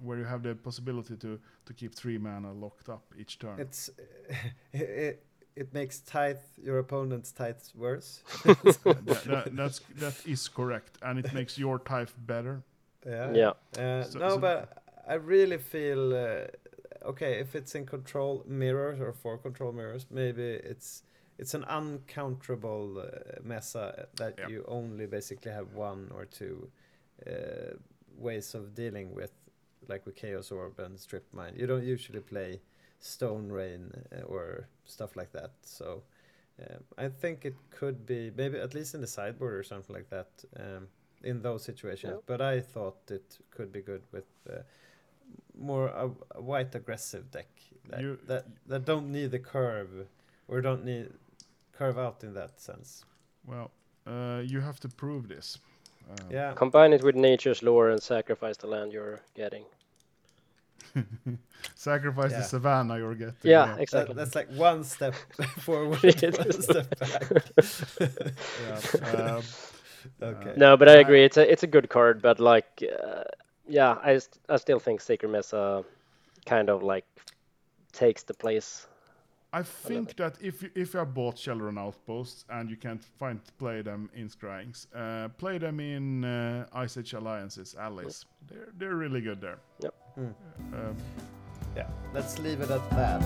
C: where you have the possibility to to keep three mana locked up each turn.
A: It's it, it makes tithe your opponent's tithes worse.
C: that, that, that's that is correct, and it makes your tithe better.
A: yeah.
B: Yeah.
A: Uh,
C: So-
A: no,
C: so-
A: but I really feel uh, okay if it's in control mirrors or four control mirrors. Maybe it's it's an uncounterable uh, mesa that
C: Yeah.
A: you only basically have one or two uh, ways of dealing with, like with Chaos Orb and Strip Mine. You don't usually play Stone Rain uh, or stuff like that. So um, I think it could be maybe at least in the sideboard or something like that. Um, in those situations, but I thought it could be good with uh, more a, a white aggressive deck that,
C: You-
A: that that don't need the curve or don't need curve out in that sense.
C: Well, uh, you have to prove this. Uh,
A: Yeah,
B: Combine it with nature's lore and sacrifice the land you're getting.
C: Sacrifice
A: Yeah.
C: the savannah you're getting.
B: Yeah,
A: that,
B: exactly.
A: that's like one step forward, one step back.
C: Yeah, um,
A: okay.
B: No, but I
C: I-
B: agree. It's a it's a good card, but like, uh, yeah, I, st- I still think Sacred Mesa kind of like takes the place.
C: I think that if you, if you have bought Kjeldoran Outposts and you can't find play them in Scryings, uh, play them in uh, Ice Age Alliances allies. They're they're really good there.
B: Yep.
A: Mm.
C: Um,
A: Yeah, let's leave it at that.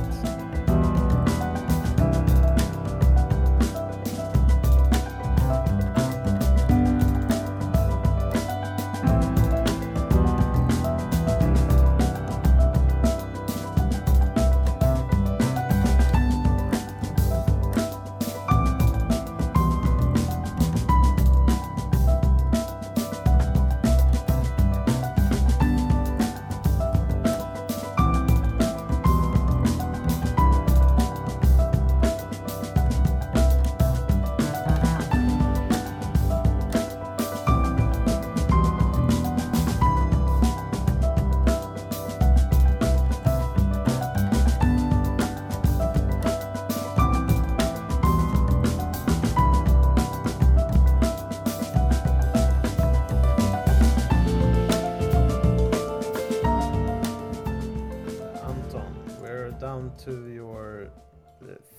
A: To your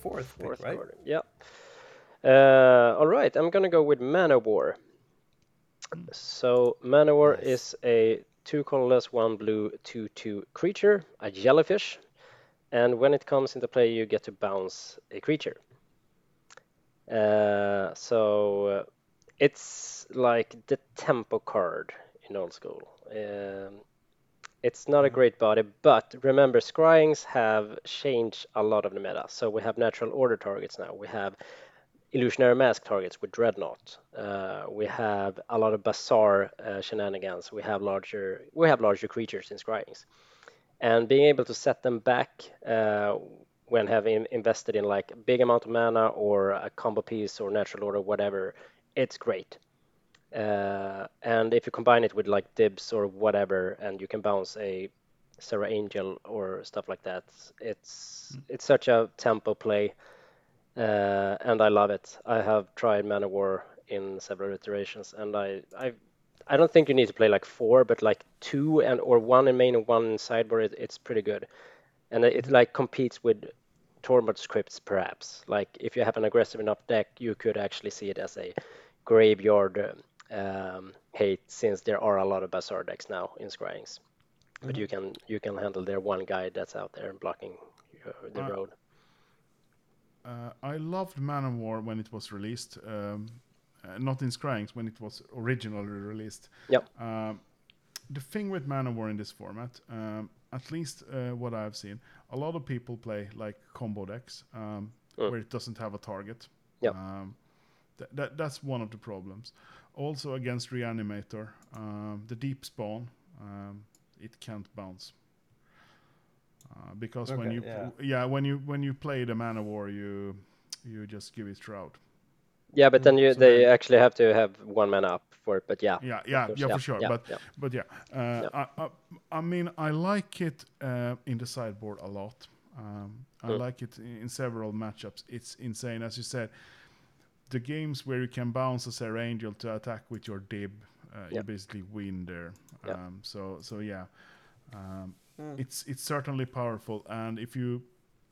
A: fourth,
B: Fourth
A: pick, right?
B: card. Yeah. Uh, all right, I'm gonna go with Man-o'-War. So Man-o'-War
A: Nice.
B: is a two colorless, one blue, two two creature, a jellyfish, and when it comes into play, you get to bounce a creature. Uh, so uh, it's like the tempo card in old school. Um, it's not a great body, but remember, scryings have changed a lot of the meta. So we have natural order targets now. We have illusionary mask targets with dreadnought. Uh, we have a lot of bazaar uh, shenanigans. We have larger we have larger creatures in scryings, and being able to set them back uh, when having invested in like a big amount of mana or a combo piece or natural order whatever, it's great. Uh, and if you combine it with like dibs or whatever, and you can bounce a Serra Angel or stuff like that, it's it's such a tempo play, uh, and I love it. I have tried Man-o'-War in several iterations, and I I I don't think you need to play like four, but like two and or one in main and one in sideboard, it, it's pretty good, and it, it like competes with Tormod's Crypts perhaps. Like if you have an aggressive enough deck, you could actually see it as a graveyard um, hate since there are a lot of bazaar decks now in scryings. But you can you can handle their one guy that's out there blocking your, the
C: Uh,
B: road.
C: uh, I loved Man of War when it was released. Um, uh, not in Scryings, when it was originally released.
B: Yep.
C: Um, the thing with Man of War in this format, um, at least uh, what I've seen, a lot of people play like combo decks um,
B: Mm.
C: where it doesn't have a target.
B: Yep.
C: Um, th- that that's one of the problems. Also against Reanimator, um, the deep spawn, um, it can't bounce. Uh, because when you
A: yeah.
C: yeah when you when you play the Man of war you you just give it shroud
B: Yeah, but then you
C: So
B: they
C: then-
B: actually have to have one man up for it. But yeah,
C: yeah yeah
B: course,
C: yeah,
B: yeah,
C: for sure
B: yeah,
C: but
B: yeah.
C: but yeah uh, I, I I mean I like it uh, in the sideboard a lot um, I
B: Mm.
C: like it in, in several matchups it's insane as you said the games where you can bounce a Serra Angel to attack with your dib uh, you basically win there.
B: Yeah.
C: um, so so yeah. Um,
A: Mm.
C: it's it's certainly powerful. And if you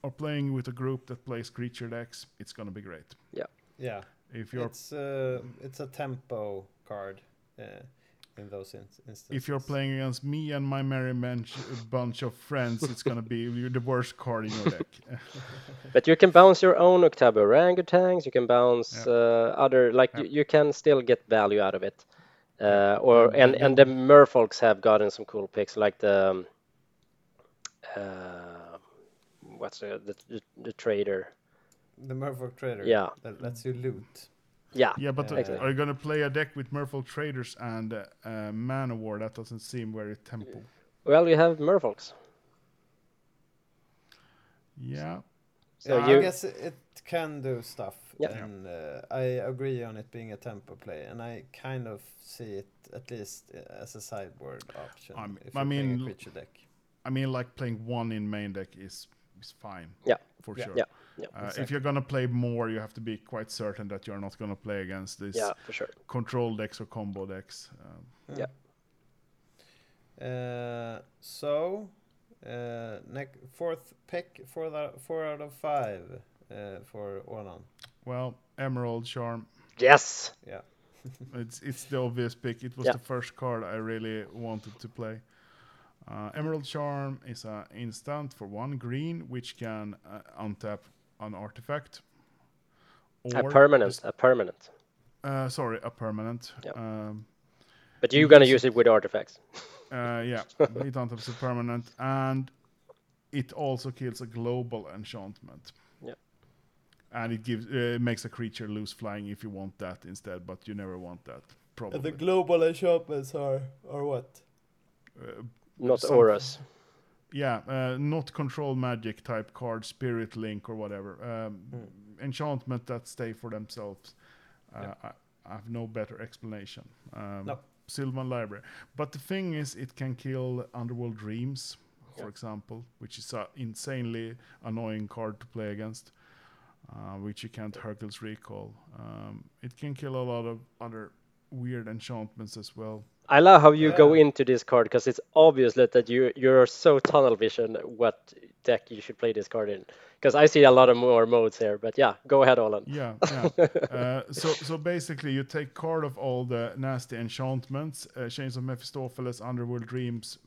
C: are playing with a group that plays creature decks it's gonna be great.
A: Yeah, yeah.
C: if you're
A: it's uh, it's a tempo card uh, in those in- instances.
C: if you're playing against me and my merry bunch, bunch of friends, it's gonna be the worst card in your deck.
B: but you can bounce your own Uktabi Orangutans. You can bounce
C: Yeah.
B: uh, other like
C: Yeah.
B: you, you can still get value out of it. Uh, or and
C: the-
B: and the merfolks have gotten some cool picks like the um, uh, what's the, the the the trader.
A: the Merfolk Trader,
B: Yeah.
A: that lets you loot.
B: Yeah,
C: yeah, but uh,
A: Exactly.
C: are you gonna play a deck with Merfolk Traders and uh, uh, Man-o'-War? That doesn't seem very tempo.
B: well you have merfolks.
C: Yeah,
B: So
A: yeah,
B: you
A: I guess it, it can do stuff,
B: Yeah.
A: and uh, I agree on it being a tempo play, and I kind of see it at least uh, as a sideboard option.
C: I'm-
A: if
C: I
A: you're playing
C: mean,
A: a creature deck.
C: I mean like playing one in main deck is is fine.
B: Yeah.
C: for
A: Yeah.
C: sure.
B: Yeah, yeah,
C: Uh, If you're gonna play more, you have to be quite certain that you're not gonna play against these
B: yeah for sure.
C: control decks or combo decks. Um,
B: Yeah.
A: Uh, so, uh, nec- fourth pick, for the four out of five uh, for Olan.
C: well, Emerald Charm.
B: Yes.
A: Yeah.
C: It's it's the obvious pick. It was
B: Yeah.
C: the first card I really wanted to play. Uh, Emerald Charm is an instant for one green, which can uh, untap an artifact.
B: A permanent,
C: this-
B: a permanent.
C: uh, sorry, a permanent.
B: Yeah.
C: Um,
B: But you're gonna
C: use
B: use it with artifacts.
C: uh, yeah, it untaps a permanent, and it also kills a global enchantment.
B: Yeah.
C: And it gives uh, makes a creature lose flying if you want that instead, but you never want that. Probably.
A: The global enchantments are, are what?
C: Uh,
B: Not
C: Some-
B: auras.
C: Yeah, uh, not control magic type card, spirit link or whatever. Um,
A: Mm.
C: Enchantment that stay for themselves. Uh,
A: Yeah.
C: I, I have no better explanation. Um,
A: No.
C: Sylvan Library. But the thing is, it can kill Underworld Dreams, for
B: Yeah.
C: example, which is an insanely annoying card to play against, uh, which you can't Hurkyl's Recall. Um, it can kill a lot of other weird enchantments as well.
B: I love how you go into this card because it's obvious that, you you're so tunnel vision what deck you should play this card in. Because I see a lot of more modes here, but yeah, go ahead, Olan.
C: Yeah, yeah. uh, so so basically, you take card of all the nasty enchantments, uh, Chains of Mephistopheles, Underworld Dreams,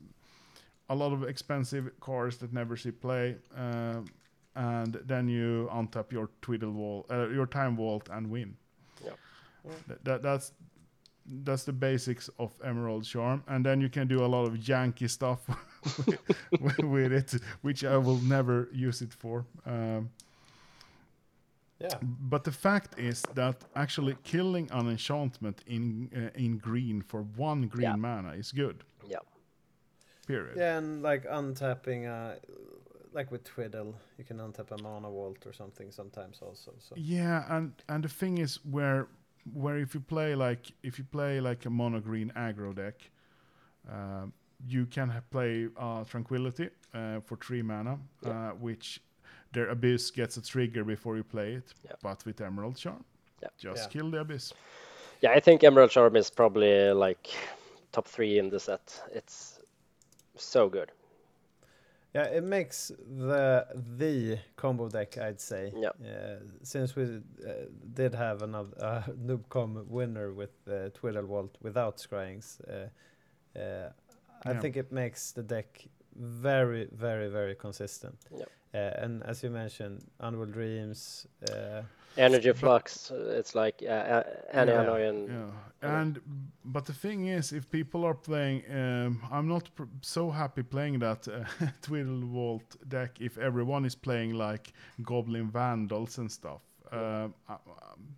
C: a lot of expensive cards that never see play, um, and then you untap your Twiddle wall, uh, your Time Vault, and win.
B: Yeah.
C: Th- that that's that's the basics of Emerald Charm, and then you can do a lot of janky stuff with, with it, which I will never use it for. Um,
A: Yeah.
C: but the fact is that actually killing an enchantment in uh, in green for one green
B: Yeah.
C: mana is good.
B: Yeah.
C: Period.
A: Yeah, and like untapping, uh, like with Twiddle, you can untap a mana vault or something sometimes also. So
C: Yeah, and and the thing is where where if you play like if you play like a mono green aggro deck, um, you can ha- play uh, Tranquility uh, for three mana,
B: Yeah.
C: uh, which their abyss gets a trigger before you play it.
B: Yeah.
C: But with Emerald Charm,
B: Yeah.
C: just
A: Yeah.
C: kill the abyss.
B: Yeah, I think Emerald Charm is probably like top three in the set. It's so good.
A: Yeah, it makes the the combo deck, I'd say.
B: Yeah.
A: Uh, since we uh, did have another uh, NoobCon winner with uh, Twiddle Vault without scryings, uh, uh, I
C: Yeah.
A: think it makes the deck very, very, very consistent.
B: Yeah.
A: Uh, and as you mentioned, Unworld Dreams. Uh,
B: Energy Flux, uh, it's like uh, uh, any
A: Yeah,
B: annoying.
C: Yeah,
B: Yeah.
C: and but the thing is, if people are playing, um, I'm not pr- so happy playing that uh, Twiddle Vault deck if everyone is playing like Goblin Vandals and stuff. Um, I- um,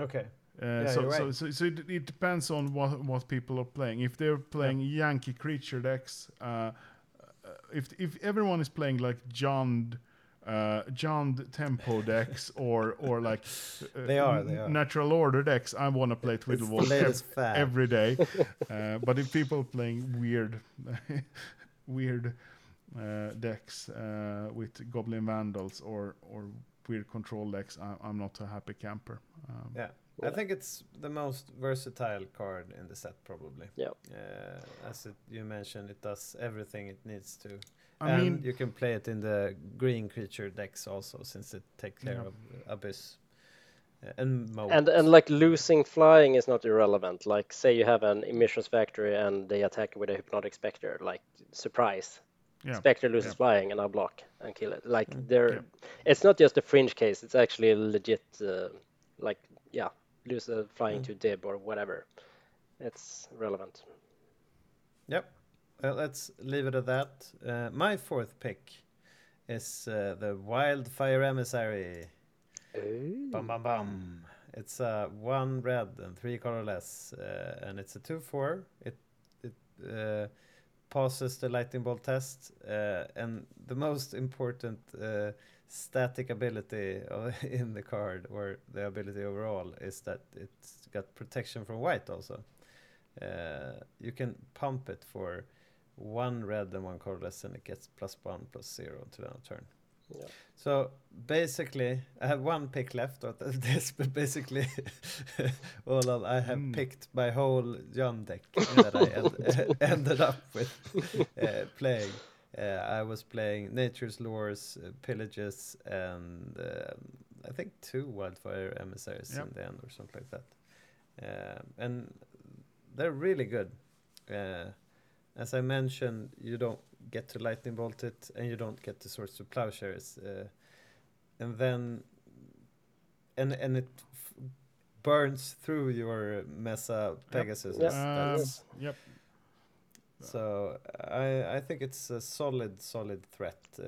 A: okay.
C: Uh,
A: Yeah,
C: so,
A: you're
C: so, so, so it, it depends on what what people are playing. If they're playing Yankee creature decks, uh, uh, if if everyone is playing like Jund, uh, Jund tempo decks or or like uh,
A: They are, they are.
C: natural order decks, I want to play
A: It's
C: Twiddle
A: the
C: Vault every day. uh, but if people playing weird, weird uh, decks uh, with Goblin Vandals or or weird control decks, I, I'm not a happy camper. Um,
A: Yeah. I think it's the most versatile card in the set, probably.
B: Yeah.
A: Uh, as it, you mentioned, it does everything it needs to.
C: I
A: and
C: mean,
A: you can play it in the green creature decks also, since it takes care
C: Yeah.
A: of Abyss uh, and Moat.
B: And and like losing flying is not irrelevant. Like say you have an Mishra's Factory and they attack with a hypnotic specter, like surprise.
C: yeah.
B: Spectre loses
C: yeah.
B: flying and I block and kill it. Like
A: Mm.
B: they're
C: Yeah.
B: it's not just a fringe case, it's actually a legit uh, like yeah, lose a flying
A: Mm.
B: to dib or whatever. It's relevant.
A: Yep. Uh, let's leave it at that. Uh, my fourth pick is uh, the Wildfire Emissary. Bum bum bum. It's a one red and three colorless, uh, and it's a two four. It it uh, passes the lightning bolt test, uh, and the most important uh, static ability of, in the card, or the ability overall, is that it's got protection from white also. Uh, you can pump it for one red and one colorless, and it gets plus one plus zero to the end of turn.
B: Yeah.
A: So basically, I have one pick left of this, but basically, all of, I have
C: Mm.
A: picked my whole Jund deck that I end, ended up with uh, playing. Uh, I was playing Nature's Lores, uh, Pillages, and um, I think two Wildfire Emissaries
C: Yep.
A: in the end, or something like that. Um and they're really good. Uh, as I mentioned, you don't get to lightning bolt it, and you don't get the swords to plowshares, uh, and then and and it f- burns through your Mesa Pegasus.
B: Yep.
C: Um,
B: Yes.
C: yep.
A: So I I think it's a solid solid threat uh,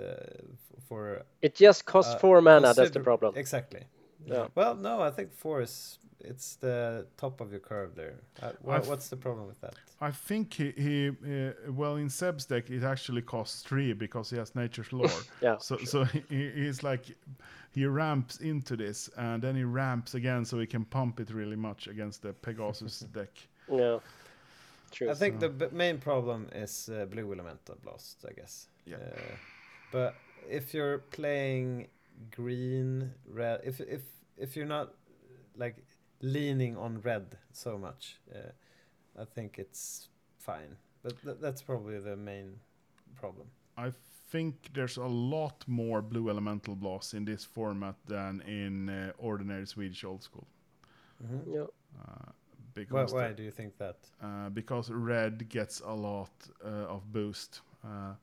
A: for
B: It just costs
A: uh,
B: four mana, that's the problem.
A: Exactly.
B: Yeah.
A: Well, no, I think four is it's the top of your curve there. Uh, wha-
C: I've-
A: what's the problem with that?
C: I think he, he uh, well in Seb's deck it actually costs three because he has Nature's Lore.
B: Yeah.
C: So so he, he's like he ramps into this and then he ramps again so he can pump it really much against the Pegasus deck.
B: Yeah. True.
A: I think
C: So-
A: the b- main problem is uh, blue elemental blast, I guess.
C: Yeah.
A: Uh, but if you're playing green, red, if if if you're not like leaning on red so much, uh, I think it's fine. But th- that's probably the main problem.
C: I think there's a lot more blue elemental blasts in this format than in uh, ordinary Swedish old school.
A: Mm-hmm.
B: yeah.
C: Uh,
A: Why, why
C: the-
A: do you think that?
C: uh, because red gets a lot uh, of boost. Uh,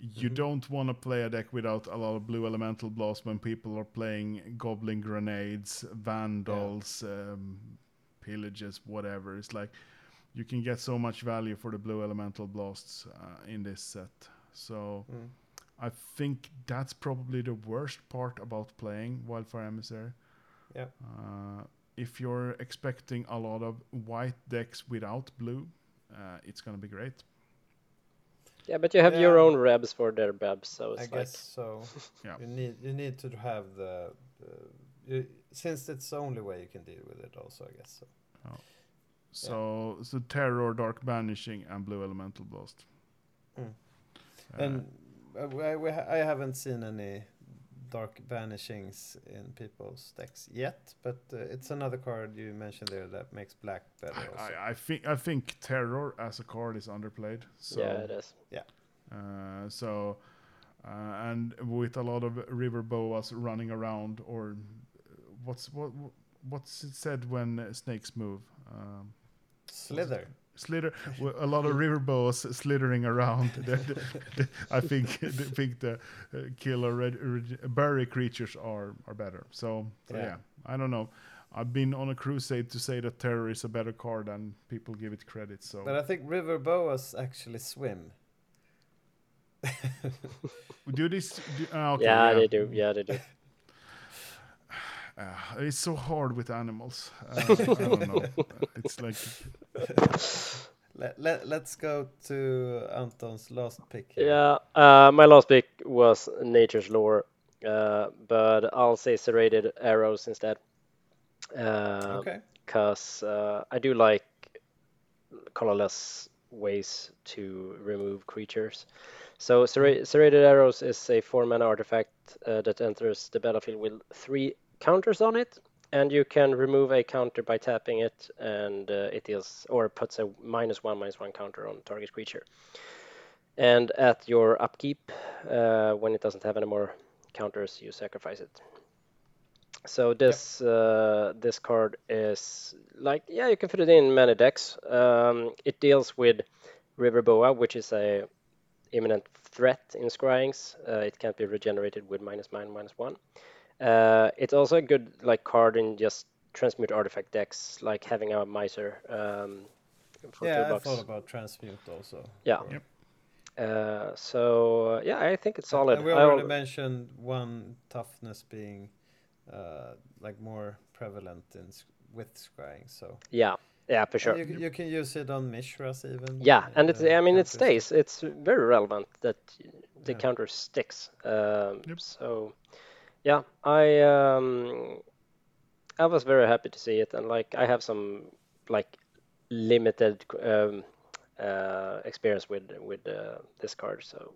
C: you
A: Mhm.
C: don't want to play a deck without a lot of blue elemental blast when people are playing goblin grenades, vandals, um, pillages, whatever. It's like you can get so much value for the blue elemental blasts uh, in this set. So
A: Mm.
C: I think that's probably the worst part about playing Wildfire Emissary.
A: Yeah.
C: Uh, if you're expecting a lot of white decks without blue, uh, it's gonna be great.
B: Yeah, but you have your own rebs for their bebs, so
A: I
B: like
A: guess so.
C: Yeah.
A: You need you need to have the, the you, since it's the only way you can deal with it. Also, I guess so.
C: So, so terror, dark banishing, and blue elemental blast.
A: Mm.
C: Uh,
A: and uh, we, we I haven't seen any Dark Banishings in people's decks yet, but uh, it's another card you mentioned there that makes black better.
C: I,
A: Also.
C: I, I think I think terror as a card is underplayed. So,
B: yeah, it is. Yeah.
C: Uh, so, uh, and with a lot of river boas running around, or uh, what's what what's it said when uh, snakes move? Um,
A: Slither.
C: Slither with a lot of river boas slithering around. The- the- the- I think I think the uh, killer red, red, berry creatures are are better. So, so
A: Yeah.
C: yeah. I don't know. I've been on a crusade to say that terror is a better card than people give it credit. So
A: But I think river boas actually swim.
C: do this. Do, ah, okay,
B: yeah, they do. Yeah, they do.
C: Uh, it's so hard with animals. Uh, I don't know. It's like
A: Let, let, let's go to Anton's last pick. here.
B: Yeah, uh, my last pick was Nature's Lore, uh, but I'll say serrated arrows instead. Uh,
A: Okay.
B: Because uh, I do like colorless ways to remove creatures. So serra- serrated arrows is a four mana artifact uh, that enters the battlefield with three counters on it, and you can remove a counter by tapping it, and uh, it deals or puts a minus one minus one counter on target creature. And at your upkeep, uh, when it doesn't have any more counters, you sacrifice it. So this uh, this card is like yeah, you can fit it in many decks. Um, it deals with River Boa, which is a imminent threat in Scryings. Uh, it can't be regenerated with minus nine, minus one. Uh, it's also a good like card in just transmute artifact decks, like having a miser um, for
A: Yeah,
B: two
A: I
B: bucks.
A: thought about transmute also.
B: Yeah.
C: Yep.
B: Uh, so uh, yeah, I think it's solid.
A: And we
B: I
A: already mentioned one toughness being uh, like more prevalent in with scrying. So
B: yeah, yeah, for sure.
A: you, you can use it on Mishras even.
B: Yeah, and it's
A: uh,
B: I mean it stays. It's very relevant that the
A: Yeah.
B: counter sticks. Um,
C: Yep.
B: So yeah, I um, I was very happy to see it, and like I have some like limited um, uh, experience with with uh, this card, so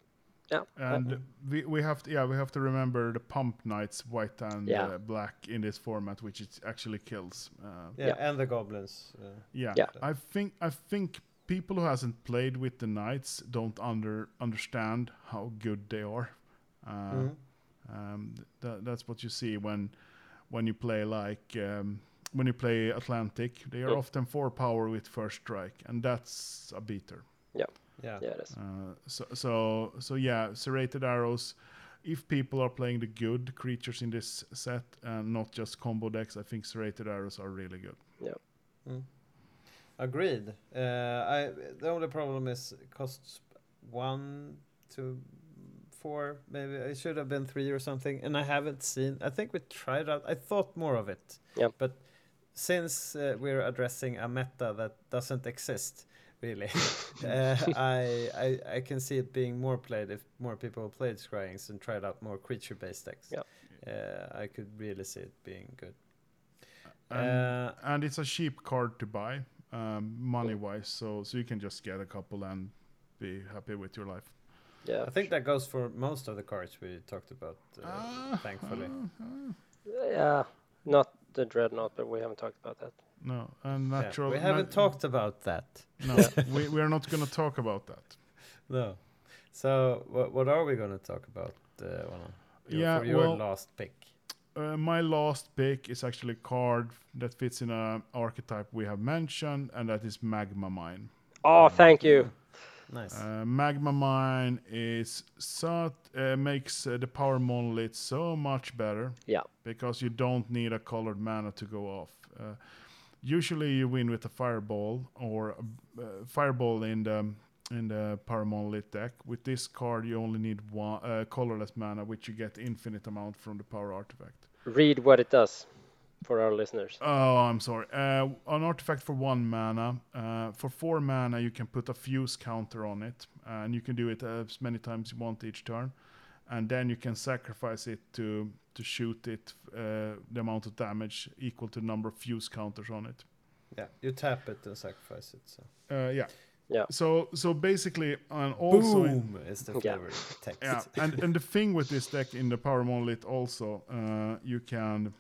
B: yeah. I-
C: and we, we have to yeah we have to remember the pump knights white and
B: Yeah.
C: uh, black in this format which it actually kills uh,
A: Yeah,
B: Yeah.
A: and the goblins. Uh,
C: yeah.
B: Yeah.
C: i think i think people who hasn't played with the knights don't under understand how good they are uh,
A: mhm.
C: Um, th- that's what you see when when you play like um, when you play atlantic they are
B: Mm.
C: often four power with first strike and that's a beater
A: Yeah.
B: Yeah, it is.
C: Uh, so so so yeah, serrated arrows. If people are playing the good creatures in this set and not just combo decks, I think serrated arrows are really good. Yeah.
A: Agreed. Uh, I the only problem is it costs one to four, maybe it should have been three or something, and I haven't seen. I think we tried out. I thought more of it.
B: Yep.
A: But since uh, we're addressing a meta that doesn't exist, really, uh, I, I I can see it being more played if more people played Scryings and tried out more creature-based decks.
B: Yep.
A: Uh, I could really see it being good.
C: And,
A: Uh,
C: and it's a cheap card to buy, um, money wise. So so you can just get a couple and be happy with your life.
B: Yeah,
A: I think that goes for most of the cards we talked about, uh,
C: Ah,
A: thankfully.
B: yeah, not the dreadnought, but we haven't talked about that.
C: No, and
A: Yeah,
C: natural.
A: we haven't
C: nat-
A: talked about that.
C: No, we we are not going to talk about that.
A: No. So what what are we going to talk about? Uh, Ola? Your-
C: Yeah,
A: for your
C: well-
A: last pick.
C: Uh, my last pick is actually a card that fits in a archetype we have mentioned, and that is Magma Mine.
B: Oh, thank you.
A: Nice.
C: Uh, Magma Mine is so uh, makes uh, the power monolith so much better
B: Yeah,
C: because you don't need a colored mana to go off. Uh, usually you win with a fireball or a uh, fireball in the in the power monolith deck. With this card, you only need one uh, colorless mana, which you get infinite amount from the power artifact.
B: read what it does for our listeners.
C: Oh, I'm sorry. Uh, an artifact for one mana. Uh, for four mana, you can put a fuse counter on it, and you can do it as many times you want each turn. And then you can sacrifice it to to shoot it uh, the amount of damage equal to the number of fuse counters on it.
A: yeah, you tap it and sacrifice it. So.
C: Uh, yeah.
B: Yeah.
C: So so basically, and also in-
A: Boom is the
B: Yeah.
A: favorite text.
C: yeah, and and the thing with this deck in the power monolith also, uh, you can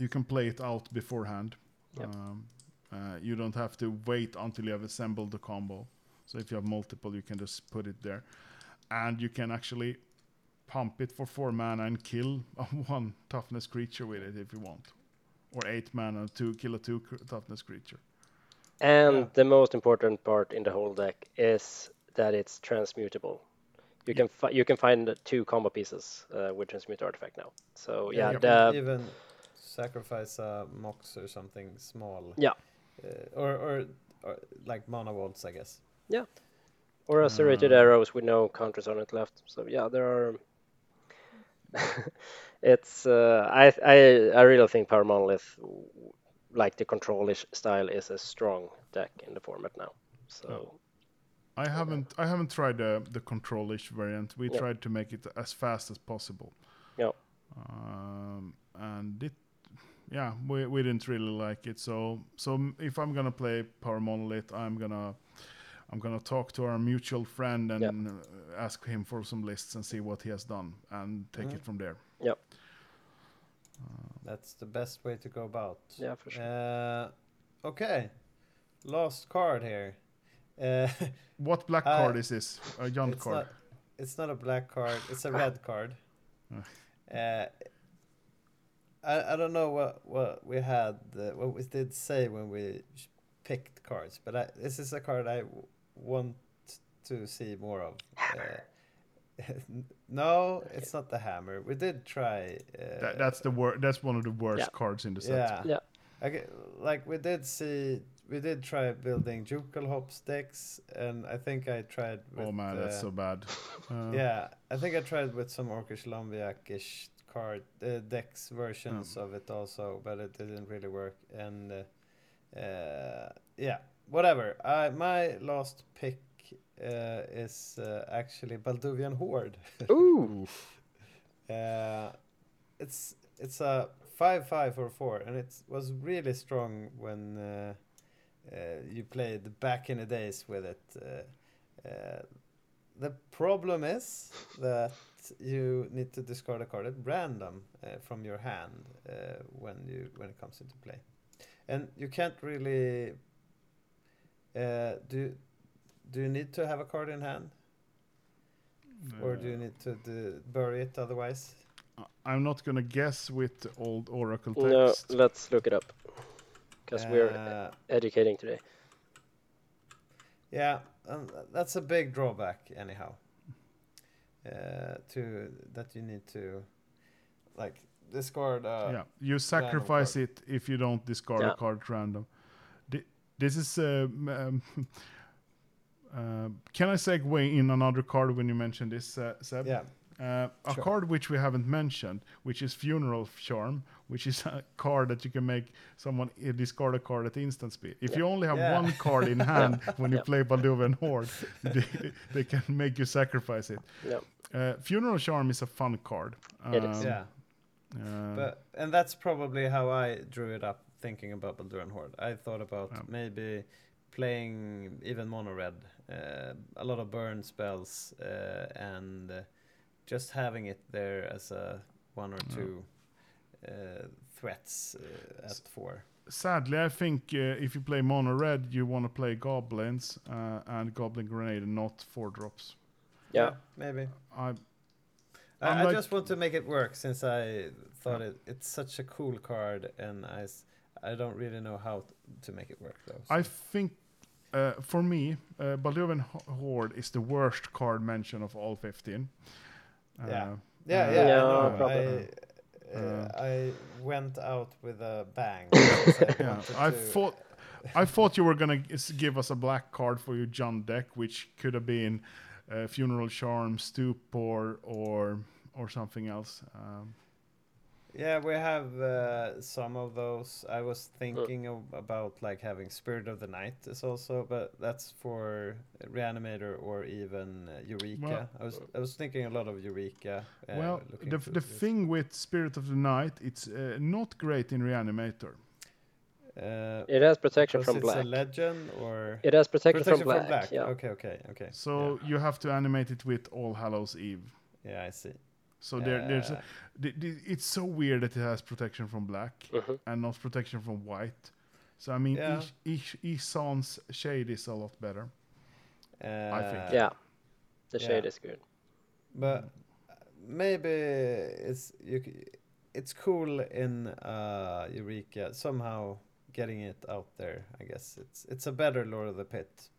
C: you can play it out beforehand.
B: Yep.
C: Um, uh, you don't have to wait until you have assembled the combo. So if you have multiple, you can just put it there, and you can actually pump it for four mana and kill a one toughness creature with it if you want, or eight mana to kill a two cr- toughness creature.
B: And
A: Yeah.
B: the most important part in the whole deck is that it's transmutable. You can fi- you can find two combo pieces uh, with transmute artifact now. So yeah,
A: you
B: the
A: even sacrifice a mox or something small.
B: Yeah.
A: Uh, or, or or like Mana Vaults, I guess. Yeah.
B: Or a serrated
C: Mm.
B: arrows with no counters on it left. So yeah, there are. it's uh, I I I really think Power Monolith, like the controlish style, is a strong deck in the format now. So
C: Oh. I haven't I haven't tried the the controlish variant. We
B: Yeah.
C: tried to make it as fast as possible.
B: Yeah.
C: Um, and it, yeah, we, we didn't really like it. So so if I'm gonna play Power Monolith, I'm gonna I'm gonna talk to our mutual friend and
B: Yeah.
C: uh, ask him for some lists and see what he has done and take
A: Mhm.
C: it from there. Yep.
A: That's the best way to go about.
B: yeah, for sure.
A: Uh, okay. Last card here. Uh,
C: What black
A: Uh,
C: card is this? A Jan
A: it's
C: card.
A: not. It's not a black card. It's a red card.
C: Uh.
A: I I don't know what what we had uh, what we did say when we picked cards, but I, this is a card I w- want to see more of. Uh, no, it's not the hammer. We did try. Uh,
C: That, that's the wor- That's one of the worst
B: Yeah.
C: cards in the set.
A: yeah.
B: Yeah.
A: Okay, like we did see, we did try building Jukal Hop sticks, and I think I tried. With,
C: oh man, that's
A: uh,
C: so bad. Uh,
A: Yeah, I think I tried with some Orcish Lombiac-ish card uh, decks versions of it also, but it didn't really work. And uh, uh, yeah, whatever. I my last pick uh, is uh, actually Balduvian Horde.
B: Ooh,
A: Uh, it's it's a five five or four, and it was really strong when uh, uh, you played back in the days with it. Uh, uh, the problem is that you need to discard a card at random uh, from your hand uh, when you when it comes into play, and you can't really. Uh, do do you need to have a card in hand, or do you need to do, bury it otherwise?
C: I- I'm not gonna guess with old Oracle text.
B: no, let's look it up because we're
A: Uh,
B: educating today.
A: Yeah, um, that's a big drawback, anyhow. Uh, to that you need to like discard. Uh,
C: yeah, you sacrifice it if you don't discard
B: Yeah.
C: a card at random. Thi- This is. Um, um, uh, can I segue in another card when you mention this, uh, Seb?
A: yeah,
C: Uh, a
A: Sure.
C: card which we haven't mentioned, which is Funeral Charm, which is a card that you can make someone uh, discard a card at instant speed. If you only have
A: Yeah.
C: one card in hand when you
B: Yeah.
C: play Balduvian Horde, they, they can make you sacrifice it.
B: Yeah.
C: Uh, Funeral Charm is a fun card.
B: It is.
C: Um,
A: yeah.
C: uh,
A: But and that's probably how I drew it up, thinking about Balduvian Horde. I thought about
C: Yeah.
A: maybe playing even mono red, uh, a lot of burn spells, uh, and uh, just having it there as a one or
C: Yeah.
A: two uh, threats uh, at four.
C: sadly, I think uh, if you play mono red, you want to play goblins uh, and goblin grenade, and not four drops.
B: Yeah.
A: maybe.
C: I
A: I,
C: I'm like-
A: just want to make it work since I thought it, it's such a cool card, and I I don't really know how t- to make it work though.
C: I think uh, for me, uh, Balduvian Ho- Horde is the worst card mention of all 15. Uh,
A: Yeah. yeah, yeah,
B: Yeah,
A: I, know. I, uh,
C: Uh,
A: I went out with a bang. I
C: Yeah, I
A: to-
C: thought I thought you were gonna give us a black card for your Jund deck, which could have been uh, Funeral Charm, Stupor, or or something else. Um,
A: Yeah, we have uh, some of those. I was thinking of, about like having Spirit of the Night is also, but that's for Reanimator or even uh, Eureka.
C: Well,
A: I was I was thinking a lot of Eureka. Uh,
C: well, the
A: to
C: the
A: this.
C: thing with Spirit of the Night, it's uh, not great in Reanimator.
A: Uh,
B: It has protection
A: because
B: from
A: it's
B: black.
A: a legend or
B: It has protection,
A: protection
B: from black. Yeah.
A: Okay, okay, okay.
C: So you have to animate it with All Hallows Eve.
A: yeah, yeah, I see.
C: So there, there's a,
A: Uh,
C: the, the, it's so weird that it has protection from black
B: Mhm.
C: and not protection from white. So I mean,
A: Yeah.
C: each each each Ihsan's Shade is a lot better.
A: Uh,
C: think.
B: Yeah. The
A: yeah.
B: shade is good.
A: but maybe it's you. It's cool in uh, Eureka somehow. getting it out there. I guess it's it's a better Lord of the Pit,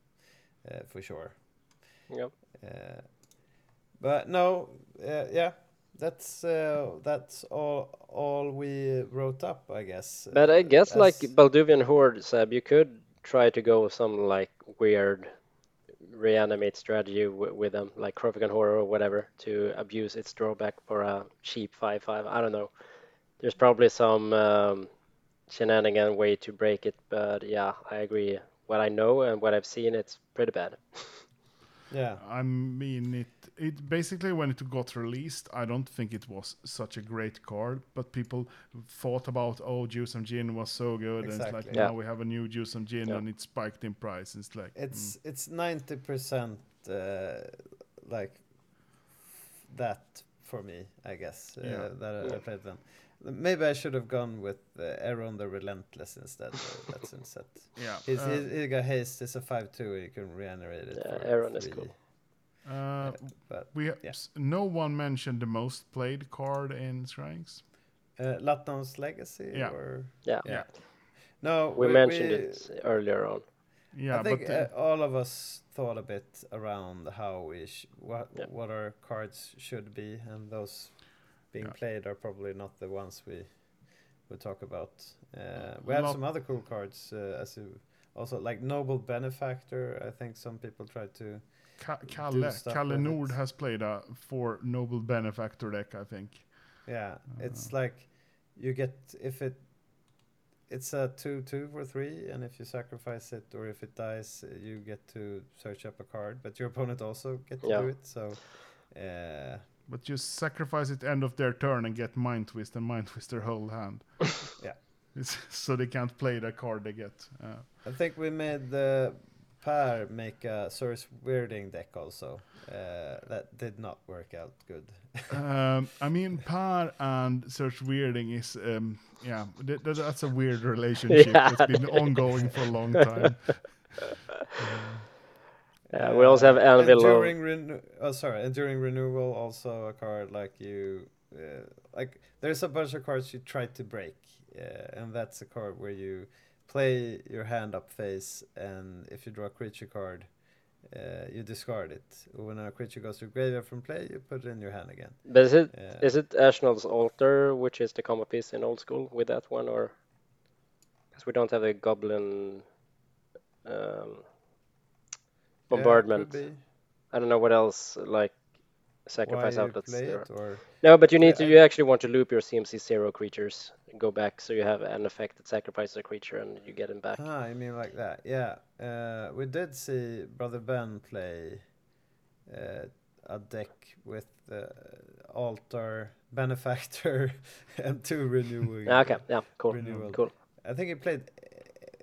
A: uh, for sure.
B: Yep.
A: Uh, but no, uh, yeah, that's uh, that's all all we wrote up, I guess.
B: But I guess like
A: As-
B: Balduvian Horde, Seb, you could try to go with some like weird reanimate strategy w- with them, like Krovikan Horror or whatever, to abuse its drawback for a cheap 5-5. I don't know. There's probably some um, shenanigan way to break it, but yeah, I agree. What I know and what I've seen, it's pretty bad.
A: yeah,
C: I mean, it it basically when it got released, I don't think it was such a great card, but people thought about oh, Juzam Djinn was so good, and it's like
B: Yeah.
C: now we have a new Juzam Djinn,
B: Yeah.
C: and it spiked in price. It's like mm.
A: it's it's ninety percent uh, like that for me, I guess. Uh,
C: Yeah.
A: That I- I played them. Maybe I should have gone with uh, Aaron the Relentless instead. uh, That's instead.
C: yeah.
A: His,
C: uh,
A: his, he got haste. It's a five two. You can regenerate it.
B: Yeah,
A: for
B: Aaron is
A: three.
B: cool.
C: uh,
A: But
C: we ha-
A: yeah.
C: s- no one mentioned the most played card in Shrines.
A: uh, Lat-Nam's Legacy.
C: Yeah.
A: Or
B: Yeah.
C: Yeah.
A: no,
B: We mentioned it earlier on.
C: Yeah,
A: I think
C: but
A: uh,
C: uh,
A: all of us thought a bit around how we sh- what
B: Yeah.
A: what our cards should be, and those being
C: Yeah.
A: played are probably not the ones we we talk about. Uh, we have
C: Lot-
A: some other cool cards, uh, as you also like Noble Benefactor. I think some people try to.
C: Ka- Kalle,
A: stuff
C: Kalle Nord has played a for Noble Benefactor deck, I think.
A: Yeah, it's like you get if it. It's a two two for three, and if you sacrifice it or if it dies, uh, you get to search up a card. But your opponent also get to
B: Yeah.
A: do it. So, uh,
C: But you sacrifice it end of their turn and get Mind Twist and Mind Twist their whole hand.
A: Yeah.
C: It's, so they can't play the card they get. Uh,
A: I think we made the Per make a source weirding deck also. Uh, that did not work out good.
C: um, I mean, Par and Search Weirding is, um, yeah, th- th- that's a weird relationship.
B: Yeah.
C: It's been ongoing for a long time.
B: Yeah, we also have
A: Uh, and
B: Anvil. of-
A: during oh sorry, and Enduring Renewal also a card like you uh, like there's a bunch of cards you try to break, uh, and that's a card where you play your hand up face, and if you draw a creature card, uh, you discard it. When a creature goes to graveyard from play, you put it in your hand again.
B: But is it
A: Uh,
B: is it Ashnod's Altar, which is the combo piece in old school with that one, or because we don't have a Goblin um, bombardment?
A: be.
B: I don't know what else like sacrifice outlets
A: play
B: there.
A: it, or
B: No, but you need to.
A: I-
B: You actually want to loop your CMC zero creatures, go back, so you have an effect that sacrifices a creature and you get him back.
A: Ah, I mean like that. Yeah. Uh, we did see Brother Ben play uh, a deck with uh, altar, benefactor, and two renewing.
B: Ah, okay, yeah, cool,
A: Renewal.
B: cool.
A: I think he played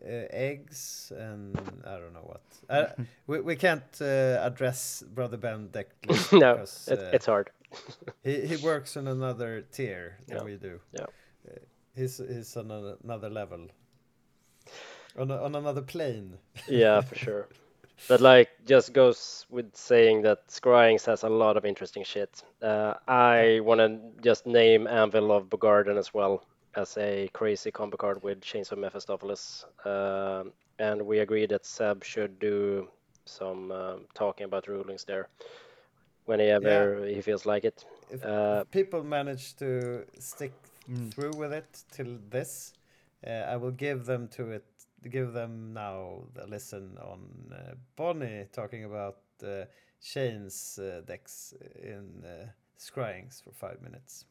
A: eggs and I don't know what. Uh, we we can't uh, address Brother Ben deck.
B: no,
A: because,
B: it,
A: uh,
B: it's hard.
A: he he works on another tier than
B: Yeah.
A: we do.
B: Yeah.
A: He's he's on another level. On a, on another plane.
B: yeah, for sure. But like, just goes with saying that Scryings has a lot of interesting shit. Uh, I want to just name Anvil of Bogardan as well as a crazy combo card with Chains of Mephistopheles. Um and we agree that Seb should do some um, talking about rulings there whenever he feels like it.
A: If,
B: Uh,
A: if people manage to stick
C: Mm.
A: through with it till this, uh, I will give them to it. Give them now the listen on uh, Bonnie talking about uh, Shane's uh, decks in uh, Scryings for five minutes.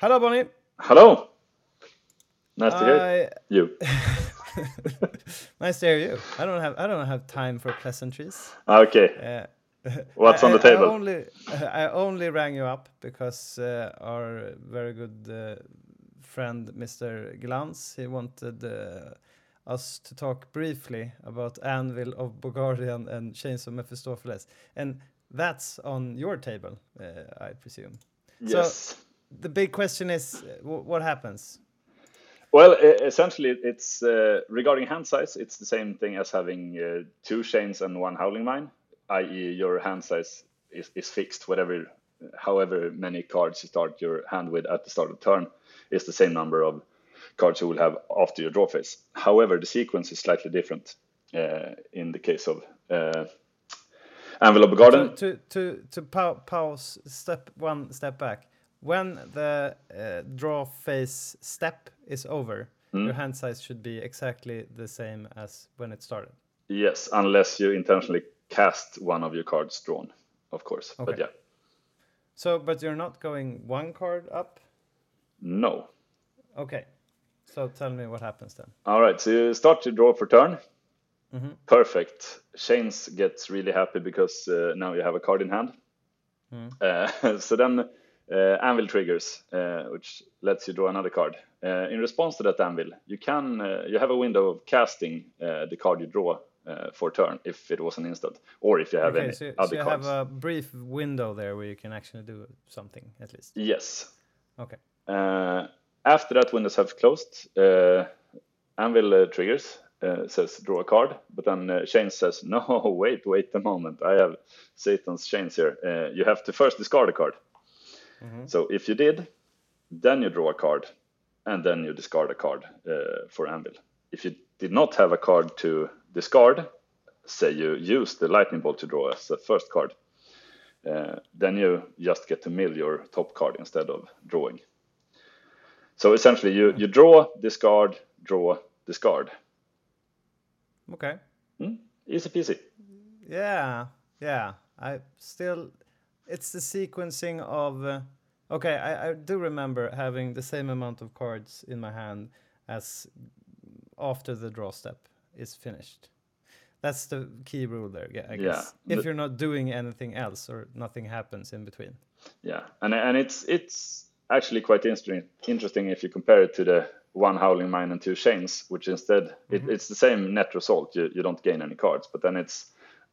A: Hello, Bonnie.
E: Hello. Nice to hear
A: I
E: you.
A: nice to hear you. I don't have I don't have time for pleasantries.
E: Okay.
A: Uh,
E: What's
A: I-
E: on the
A: I- I
E: table?
A: only I only rang you up because uh, our very good uh, friend Mr. Glans he wanted uh, us to talk briefly about Anvil of Bogardan and Chains of Mephistopheles, and that's on your table, uh, I presume.
E: Yes.
A: The big question is, uh, what happens?
E: Well, essentially, it's uh, regarding hand size. It's the same thing as having uh, two chains and one howling mine. i.e., your hand size is, is fixed. Whatever, however many cards you start your hand with at the start of turn is the same number of cards you will have after your draw phase. However, the sequence is slightly different uh, in the case of uh, Anvil Garden.
A: To to to, to pau- pause step one step back. When the uh, draw phase step is over,
E: Hmm?
A: your hand size should be exactly the same as when it started.
E: Yes, unless you intentionally cast one of your cards drawn, of course. But yeah,
A: So, but you're not going one card up.
E: no.
A: Okay. So tell me what happens then.
E: All right, so you start your draw for turn.
A: Mhm.
E: Perfect. Shanes gets really happy because uh, now you have a card in hand. Uh, so then Anvil triggers, uh, which lets you draw another card. Uh, in response to that Anvil, you can you have a window of casting the card you draw uh, for turn if it was an instant, or if you have
A: Okay,
E: any
A: so, so
E: other
A: you
E: cards.
A: have a brief window there where you can actually do something at least.
E: Yes.
A: Okay.
E: Uh, after that windows have closed, uh, Anvil triggers, says draw a card, but then uh, Shane says, no, wait, wait a moment. I have Satan's chains here. You have to first discard a card. So if you did, then you draw a card, and then you discard a card uh, for Anvil. If you did not have a card to discard, say you use the lightning bolt to draw as the first card, uh, then you just get to mill your top card instead of drawing. So essentially, you, you draw, discard, draw, discard.
A: Okay.
E: Easy peasy.
A: Yeah, yeah. I still, it's the sequencing of. Uh, okay, I, I do remember having the same amount of cards in my hand as after the draw step is finished. That's the key rule there, yeah, I
E: Yeah,
A: guess. if
E: but-
A: you're not doing anything else or nothing happens in between.
E: Yeah, and and it's it's actually quite interesting interesting if you compare it to the one howling mine and two chains, which instead it, it's the same net result. You you don't gain any cards, but then it's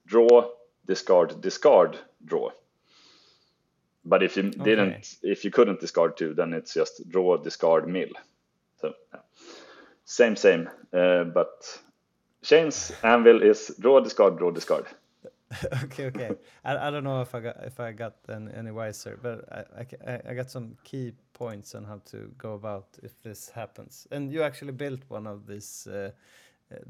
E: draw, discard, discard, draw. But if you didn't, if you couldn't discard two, then it's just draw, discard, mill. So yeah. same, same. Uh, but chains anvil is draw, discard, draw, discard.
A: okay, okay. I, I don't know if I got if I got any, any wiser, but I, I I, got some key points on how to go about if this happens. And you actually built one of these uh,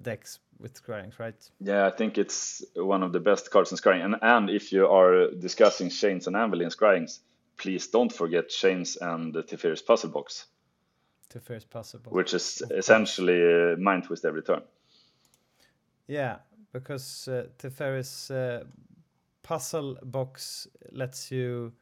A: decks with scryings, right?
E: Yeah, I think it's one of the best cards in Scrying. And, and if you are discussing Chains and Anvil in Scryings, please don't forget Chains and the Teferi's Puzzle Box,
A: To puzzle box,
E: which is essentially uh, Mind Twist every turn.
A: Yeah, because uh, Teferi's uh, puzzle box lets you.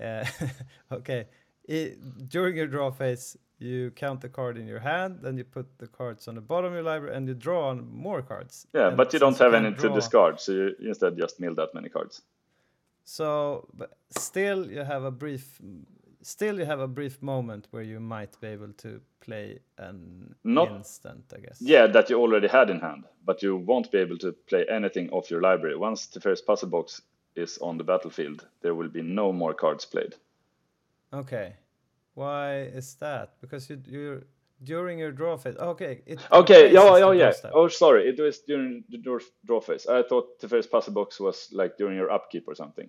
A: Uh, okay, i during your draw phase, you count the card in your hand, then you put the cards on the bottom of your library, and you draw on more cards.
E: Yeah,
A: And
E: but you don't have
A: can't
E: any to discard, so you instead just mill that many cards.
A: So, but still, you have a brief. Still, you have a brief moment where you might be able to play an
E: Not-
A: instant, I guess.
E: Yeah, that you already had in hand, but you won't be able to play anything off your library. Once the first Puzzle Box is on the battlefield, there will be no more cards played.
A: Okay. Why is that? Because you you during your draw phase. Okay. It
E: Okay, yeah,
A: the
E: yeah,
A: step.
E: Oh, sorry, it was during the draw, phase. I thought the first puzzle box was like during your upkeep or something.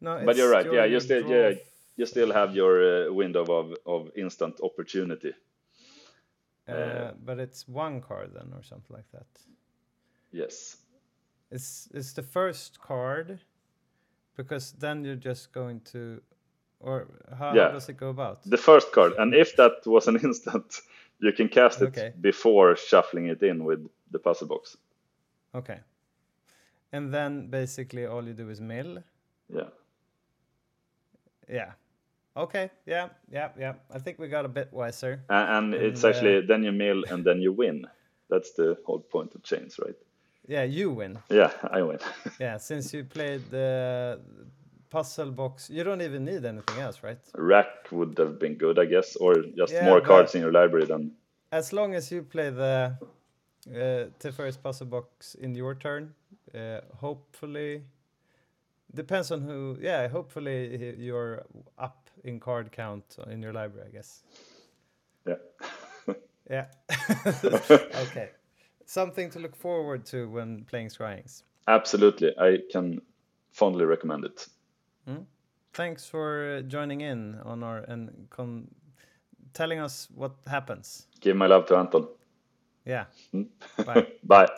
A: no,
E: but you're right. Yeah, you still, yeah, you still have your uh, window of of instant opportunity.
A: Uh, but it's one card then, or something like that.
E: Yes.
A: It's it's the first card, because then you're just going to, or how,
E: Yeah.
A: does it go about?
E: The first card, and if that was an instant, you can cast it
A: Okay.
E: before shuffling it in with the puzzle box.
A: Okay. And then basically all you do is mill.
E: Yeah.
A: Yeah. Okay. Yeah. Yeah. Yeah. I think we got a bit wiser.
E: And, and it's
A: And, uh,
E: actually then you mill and then you win. That's the whole point of chains, right?
A: Yeah, you win.
E: Yeah, I win.
A: Yeah, since you played the puzzle box, you don't even need anything else, right?
E: Rack would have been good, I guess, or just
A: Yeah,
E: more cards in your library than
A: As long as you play the uh, puzzle box in your turn, uh, hopefully depends on who. Yeah, hopefully you're up in card count in your library. I guess.
E: yeah.
A: Yeah. okay. Something to look forward to when playing Scryings.
E: absolutely, I can fondly recommend it.
A: Thanks for uh, joining in on our and con- telling us what happens.
E: Give my love to Anton.
A: Yeah. Bye.
E: Bye.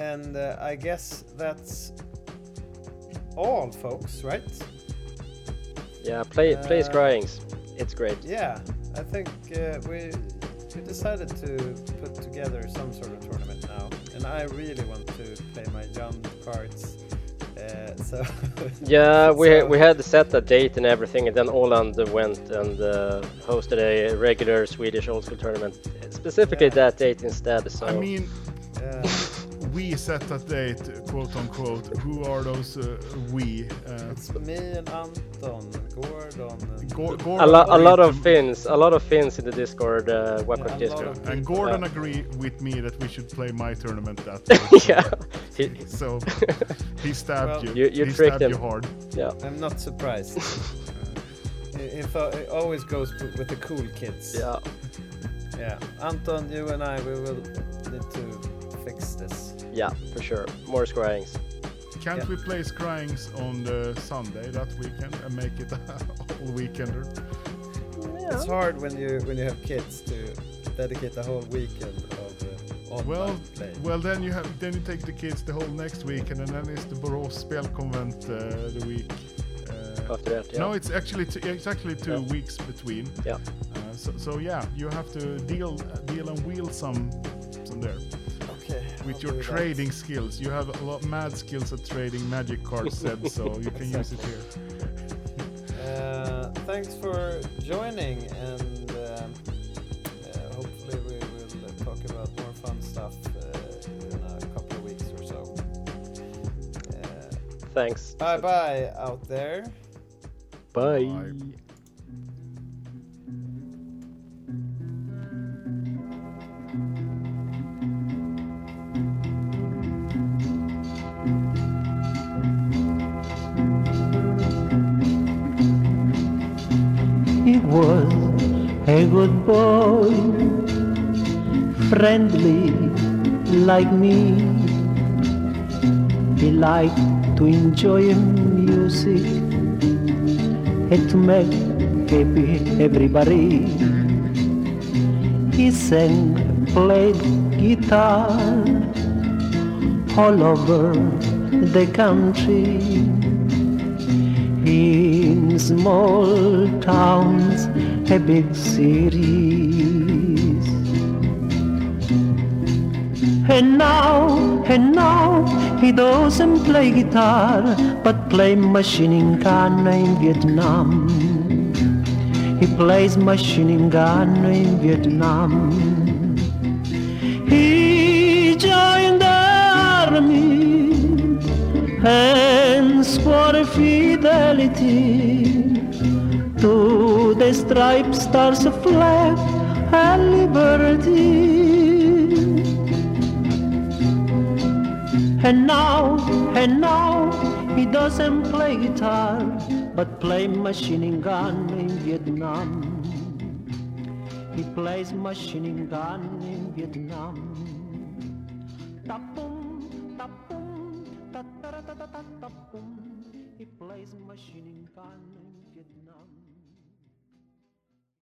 A: And uh, I guess that's all, folks, right?
B: Yeah, play play
A: Uh,
B: Scryings. It's great.
A: Yeah, I think uh, we we decided to put together some sort of tournament now, and I really want to play my young cards. Uh, so
B: Yeah, we
A: So-
B: we had set a date and everything, and then Olan went and uh, hosted a regular Swedish old school tournament, specifically
A: Yeah.
B: that date instead. So
C: I mean,
A: yeah,
C: we set that date, quote unquote. Who are those uh, we? Uh,
A: it's me and Anton, Gordon, and
C: Go-
B: a, lo- a lot of
C: to-
B: Finns, a lot of Finns in the Discord, uh,
A: Yeah,
B: Webpack
A: a lot
B: Discord.
C: And Gordon agreed with me that we should play my tournament that day.
B: yeah, he,
C: So he stabbed
A: Well,
C: you.
B: You- you
C: he
B: tricked
C: stabbed
B: him.
C: you hard.
B: yeah.
A: I'm not surprised. it, it, it always goes with the cool kids.
B: Yeah,
A: Yeah. Anton, you and I, we will need to fix this.
B: Yeah, for sure. More Scryings.
C: Can't
A: Yeah.
C: we play Scryings on the Sunday that weekend and make it a whole weekender?
A: It's hard when you when you have kids to dedicate the whole weekend of uh, online
C: Well,
A: play.
C: well then you have then you take the kids the whole next weekend and then it's the Borås Spelkonvent uh, the week. Uh,
B: After that, yeah.
C: No, it's actually t- it's actually two
B: Yeah.
C: weeks between.
B: Yeah.
C: Uh, so, so yeah, you have to deal deal and wheel some some there
A: okay.
C: With your
A: do that.
C: trading skills. You have a lot mad skills at trading magic cards, said so you can use it here.
A: Uh, thanks for joining, and um, uh, hopefully we will uh, talk about more fun stuff uh, in a couple of weeks or so. Uh,
B: Thanks.
A: bye bye out there.
B: Bye.
C: Bye.
D: Was a good boy, friendly like me. He liked to enjoy music and to make happy everybody. He sang, played guitar all over the country in small towns, a big cities. And now, and now, he doesn't play guitar, but play machining gun in Vietnam. He plays machining gun in Vietnam. And swore fidelity to the striped stars of flag and liberty. And now, and now, he doesn't play guitar, but play machine gun in Vietnam. He plays machine gun in Vietnam. Plays machining gun.